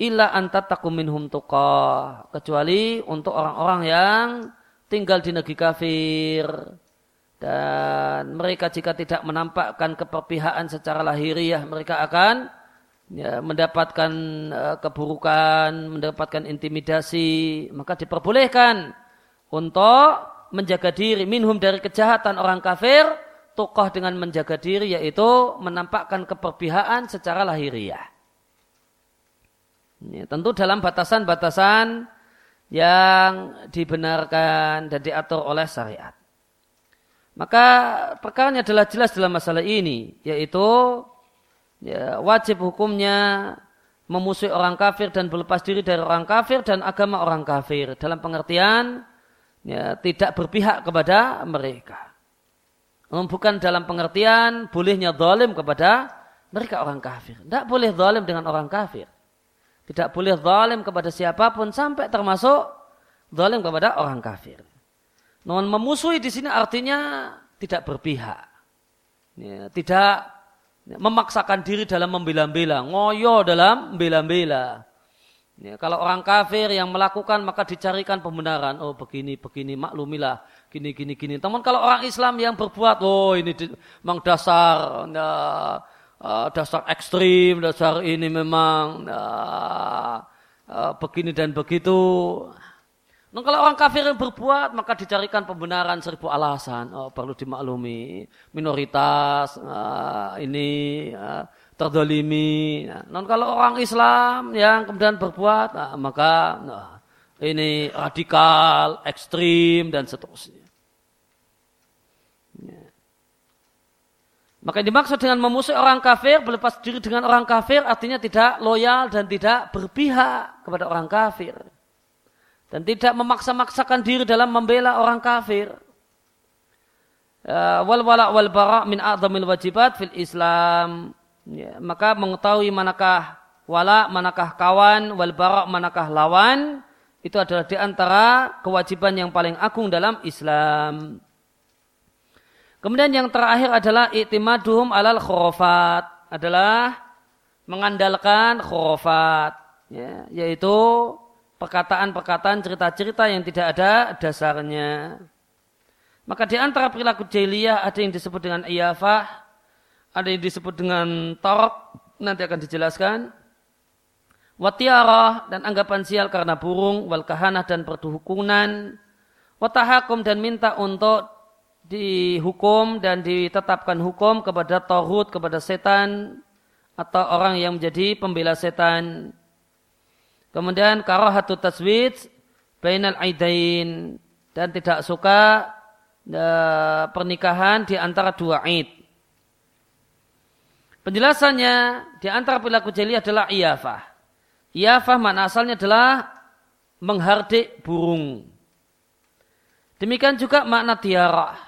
illa antatakum minhum tuqah kecuali untuk orang-orang yang tinggal di negeri kafir dan mereka jika tidak menampakkan keperpihakan secara lahiriah mereka akan ya, mendapatkan uh, keburukan, mendapatkan intimidasi, maka diperbolehkan untuk menjaga diri minhum dari kejahatan orang kafir, tokoh dengan menjaga diri yaitu menampakkan keperpihakan secara lahiriah. Ya, tentu dalam batasan-batasan yang dibenarkan dan diatur oleh syariat. Maka perkaranya adalah jelas dalam masalah ini, yaitu ya, wajib hukumnya memusuhi orang kafir dan berlepas diri dari orang kafir dan agama orang kafir dalam pengertian ya, tidak berpihak kepada mereka. Bukan dalam pengertian bolehnya zalim kepada mereka orang kafir. Tidak boleh zalim dengan orang kafir. Tidak boleh zalim kepada siapa pun sampai termasuk zalim kepada orang kafir. Non memusuhi di sini artinya tidak berpihak. Ya, tidak memaksakan diri dalam membela-bela, ngoyo dalam membela-bela. Ya, kalau orang kafir yang melakukan maka dicarikan pembenaran. Oh begini, begini, maklumilah. Gini, gini, gini. Teman kalau orang Islam yang berbuat, oh ini memang dasar, nah, dasar ekstrim, dasar ini memang nah, begini dan begitu. Nah, kalau orang kafir yang berbuat maka dicarikan pembenaran seribu alasan. Oh, perlu dimaklumi minoritas uh, ini uh, terdolimi. Nah, kalau orang Islam yang kemudian berbuat nah, maka nah, ini radikal, ekstrim dan seterusnya. Ya. Maka yang dimaksud dengan memusuhi orang kafir, berlepas diri dengan orang kafir artinya tidak loyal dan tidak berpihak kepada orang kafir dan tidak memaksa-maksakan diri dalam membela orang kafir. Ya, wal wala wal bara min a'zamil wajibat fil Islam. Ya, maka mengetahui manakah wala, manakah kawan, wal bara, manakah lawan, itu adalah di antara kewajiban yang paling agung dalam Islam. Kemudian yang terakhir adalah i'timaduhum alal khurafat, adalah mengandalkan khurafat, ya, yaitu perkataan-perkataan cerita-cerita yang tidak ada dasarnya. Maka di antara perilaku jahiliyah ada yang disebut dengan iyafah, ada yang disebut dengan torok, nanti akan dijelaskan. Watiarah dan anggapan sial karena burung, wal kahanah dan perdukunan, watahakum dan minta untuk dihukum dan ditetapkan hukum kepada tohut, kepada setan, atau orang yang menjadi pembela setan. Kemudian karahatu taswid bainal aidain dan tidak suka uh, pernikahan di antara dua id. Penjelasannya di antara perilaku jeli adalah iyafah. Iyafah makna asalnya adalah menghardik burung. Demikian juga makna tiarah.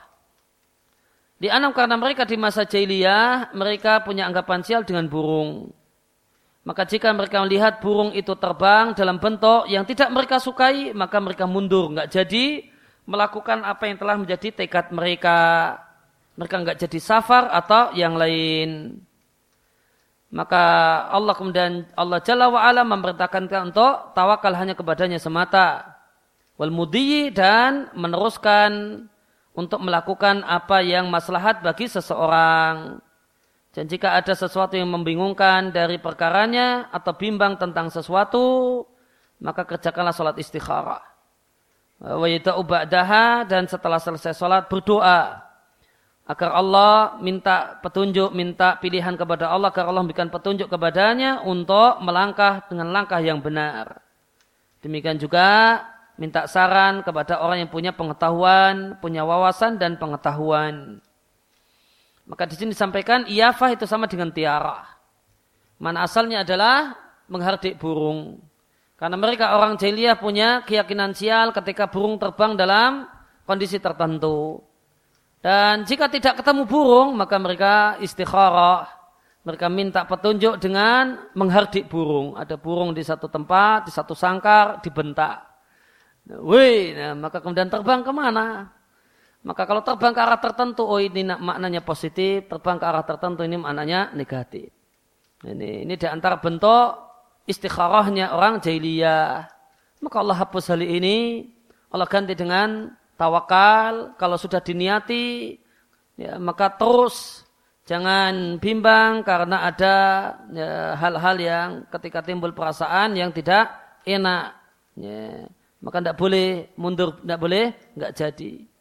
Di anam karena mereka di masa jahiliyah mereka punya anggapan sial dengan burung. Maka jika mereka melihat burung itu terbang dalam bentuk yang tidak mereka sukai, maka mereka mundur, nggak jadi melakukan apa yang telah menjadi tekad mereka. Mereka nggak jadi safar atau yang lain. Maka Allah kemudian Allah Jalla wa'ala memerintahkan untuk tawakal hanya kepadanya semata. Wal dan meneruskan untuk melakukan apa yang maslahat bagi seseorang. Dan jika ada sesuatu yang membingungkan dari perkaranya atau bimbang tentang sesuatu, maka kerjakanlah sholat istikharah. Wa ba'daha dan setelah selesai sholat berdoa agar Allah minta petunjuk, minta pilihan kepada Allah agar Allah memberikan petunjuk kepadanya untuk melangkah dengan langkah yang benar. Demikian juga minta saran kepada orang yang punya pengetahuan, punya wawasan dan pengetahuan. Maka di sini disampaikan iyafah itu sama dengan tiara. Mana asalnya adalah menghardik burung. Karena mereka orang jahiliyah punya keyakinan sial ketika burung terbang dalam kondisi tertentu. Dan jika tidak ketemu burung, maka mereka istikharah. Mereka minta petunjuk dengan menghardik burung. Ada burung di satu tempat, di satu sangkar, dibentak. Wih, nah, maka kemudian terbang ke mana? Maka kalau terbang ke arah tertentu, oh ini maknanya positif, terbang ke arah tertentu ini maknanya negatif. Ini, ini di antara bentuk istikharahnya orang jahiliyah. Maka Allah hapus hal ini, Allah ganti dengan tawakal. Kalau sudah diniati, ya, maka terus jangan bimbang karena ada ya, hal-hal ya, yang ketika timbul perasaan yang tidak enak. Ya, maka tidak boleh mundur, tidak boleh nggak jadi.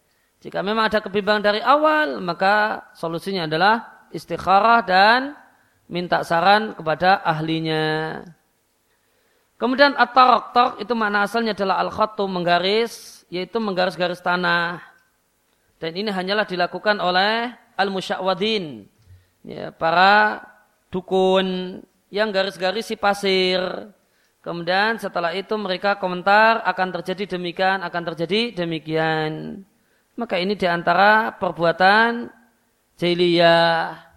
Jika memang ada kebimbangan dari awal, maka solusinya adalah istikharah dan minta saran kepada ahlinya. Kemudian at-tarok, itu makna asalnya adalah al-khattu menggaris, yaitu menggaris-garis tanah. Dan ini hanyalah dilakukan oleh al-musyakwadin, ya, para dukun yang garis-garis si pasir. Kemudian setelah itu mereka komentar akan terjadi demikian, akan terjadi demikian. Maka ini di antara perbuatan jahiliyah.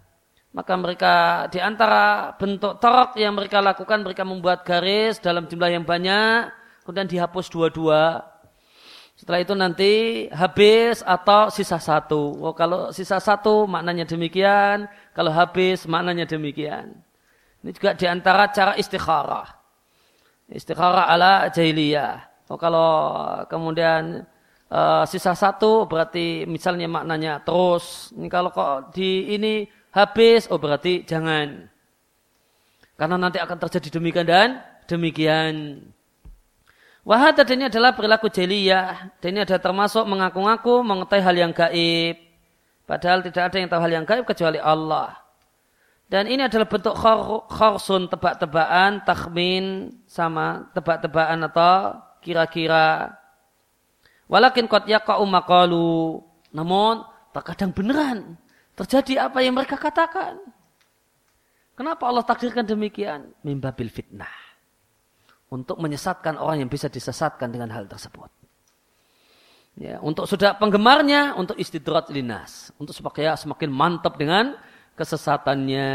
Maka mereka di antara bentuk torok yang mereka lakukan, mereka membuat garis dalam jumlah yang banyak, kemudian dihapus dua-dua. Setelah itu nanti habis atau sisa satu. Oh, kalau sisa satu maknanya demikian, kalau habis maknanya demikian. Ini juga di antara cara istikharah. Istikharah ala jahiliyah. Oh, kalau kemudian uh, sisa satu berarti misalnya maknanya terus. Ini kalau kok di ini habis, oh berarti jangan. Karena nanti akan terjadi demikian dan demikian. Wahad ini adalah perilaku jeliyah. Dan ini ada termasuk mengaku-ngaku mengetahui hal yang gaib. Padahal tidak ada yang tahu hal yang gaib kecuali Allah. Dan ini adalah bentuk khorsun tebak-tebakan, takhmin sama tebak-tebakan atau kira-kira. Walakin kot yaka'u maqalu. Namun terkadang beneran terjadi apa yang mereka katakan. Kenapa Allah takdirkan demikian? Mimbabil fitnah. Untuk menyesatkan orang yang bisa disesatkan dengan hal tersebut. Ya, untuk sudah penggemarnya, untuk istidrat linas. Untuk supaya semakin mantap dengan kesesatannya.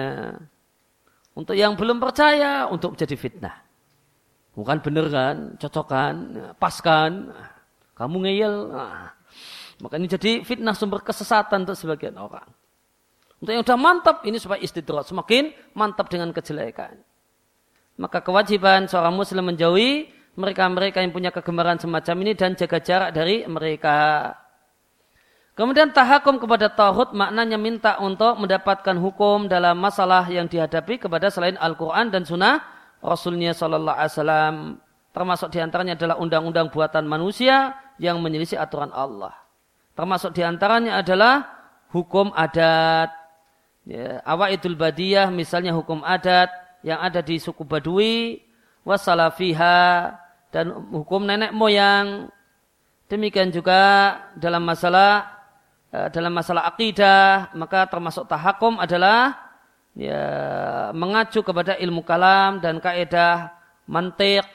Untuk yang belum percaya, untuk menjadi fitnah. Bukan bener kan, cocokan, paskan kamu ngeyel. Nah, maka ini jadi fitnah sumber kesesatan untuk sebagian orang. Untuk yang sudah mantap, ini supaya istidrat. Semakin mantap dengan kejelekan. Maka kewajiban seorang muslim menjauhi mereka-mereka yang punya kegemaran semacam ini dan jaga jarak dari mereka. Kemudian tahakum kepada tauhid maknanya minta untuk mendapatkan hukum dalam masalah yang dihadapi kepada selain Al-Quran dan Sunnah Rasulnya Sallallahu Alaihi Wasallam. Termasuk di antaranya adalah undang-undang buatan manusia yang menyelisih aturan Allah. Termasuk di antaranya adalah hukum adat. Ya, idul badiyah misalnya hukum adat yang ada di suku Badui, wasalafiha dan hukum nenek moyang. Demikian juga dalam masalah eh, dalam masalah akidah maka termasuk tahakum adalah ya mengacu kepada ilmu kalam dan kaidah mantik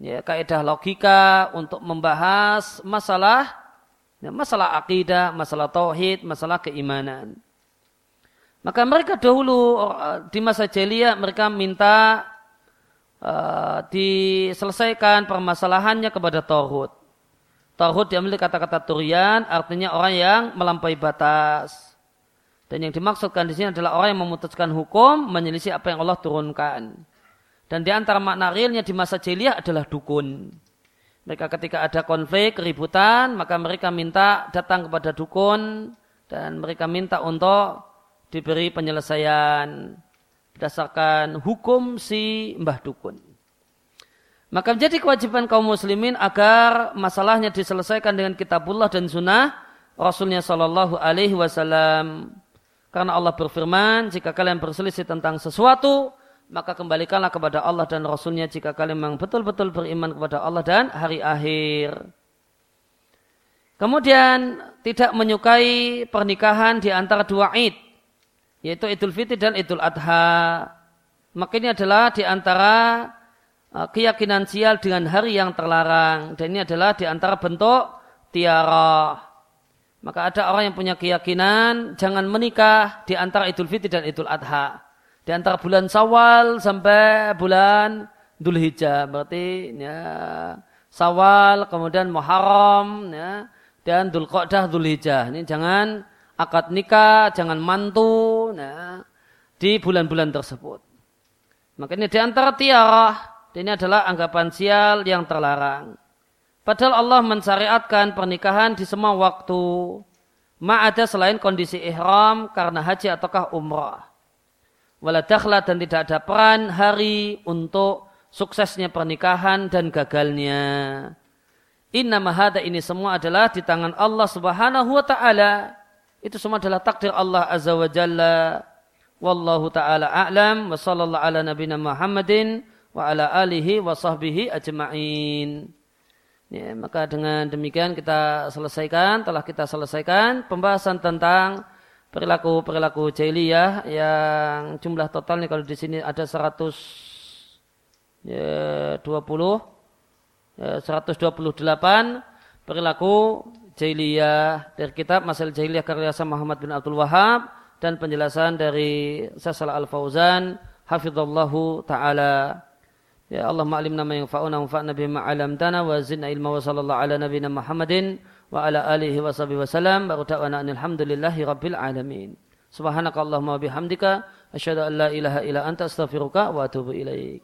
ya, kaidah logika untuk membahas masalah ya, masalah akidah, masalah tauhid, masalah keimanan. Maka mereka dahulu di masa jahiliyah mereka minta uh, diselesaikan permasalahannya kepada tauhid. Tauhid diambil kata-kata turian artinya orang yang melampaui batas. Dan yang dimaksudkan di sini adalah orang yang memutuskan hukum menyelisih apa yang Allah turunkan. Dan di antara makna realnya di masa jahiliyah adalah dukun. Mereka ketika ada konflik, keributan, maka mereka minta datang kepada dukun dan mereka minta untuk diberi penyelesaian berdasarkan hukum si mbah dukun. Maka menjadi kewajiban kaum muslimin agar masalahnya diselesaikan dengan kitabullah dan sunnah Rasulnya Shallallahu Alaihi Wasallam. Karena Allah berfirman, jika kalian berselisih tentang sesuatu, maka kembalikanlah kepada Allah dan Rasulnya jika kalian memang betul-betul beriman kepada Allah dan hari akhir. Kemudian tidak menyukai pernikahan di antara dua id, yaitu Idul Fitri dan Idul Adha. Maka ini adalah di antara uh, keyakinan sial dengan hari yang terlarang. Dan ini adalah di antara bentuk tiara. Maka ada orang yang punya keyakinan jangan menikah di antara Idul Fitri dan Idul Adha di antara bulan Sawal sampai bulan Dhul Hijjah. Berarti ya, Sawal, kemudian Muharram, ya, dan Dhul Qa'dah, Dhul Hijjah. Ini jangan akad nikah, jangan mantu ya, di bulan-bulan tersebut. Makanya di antara tiarah, ini adalah anggapan sial yang terlarang. Padahal Allah mensyariatkan pernikahan di semua waktu. Ma'ada selain kondisi ihram karena haji ataukah umrah. Waladakhla dan tidak ada peran hari untuk suksesnya pernikahan dan gagalnya. Inna mahada ini semua adalah di tangan Allah subhanahu wa ta'ala. Itu semua adalah takdir Allah azza wa jalla. Wallahu ta'ala a'lam wa sallallahu ala nabina Muhammadin wa ala alihi wa sahbihi ajma'in. Ya, maka dengan demikian kita selesaikan, telah kita selesaikan pembahasan tentang perilaku-perilaku jahiliyah yang jumlah totalnya kalau di sini ada 120 ya, 20 ya, 128 perilaku jahiliyah dari kitab Masalah Jahiliyah karya Muhammad bin Abdul Wahab dan penjelasan dari Sasal Al-Fauzan hafizallahu taala. Ya Allah ma'alimna ma yanfa'una wa fa'na bima 'allamtana wa zidna ilma wa sallallahu ala nabiyyina Muhammadin wa ala alihi wa sahbihi wasallam wa ta'wana alhamdulillahi rabbil alamin. Subhanakallahumma bihamdika asyhadu an la ilaha illa anta astaghfiruka wa atubu ilaik.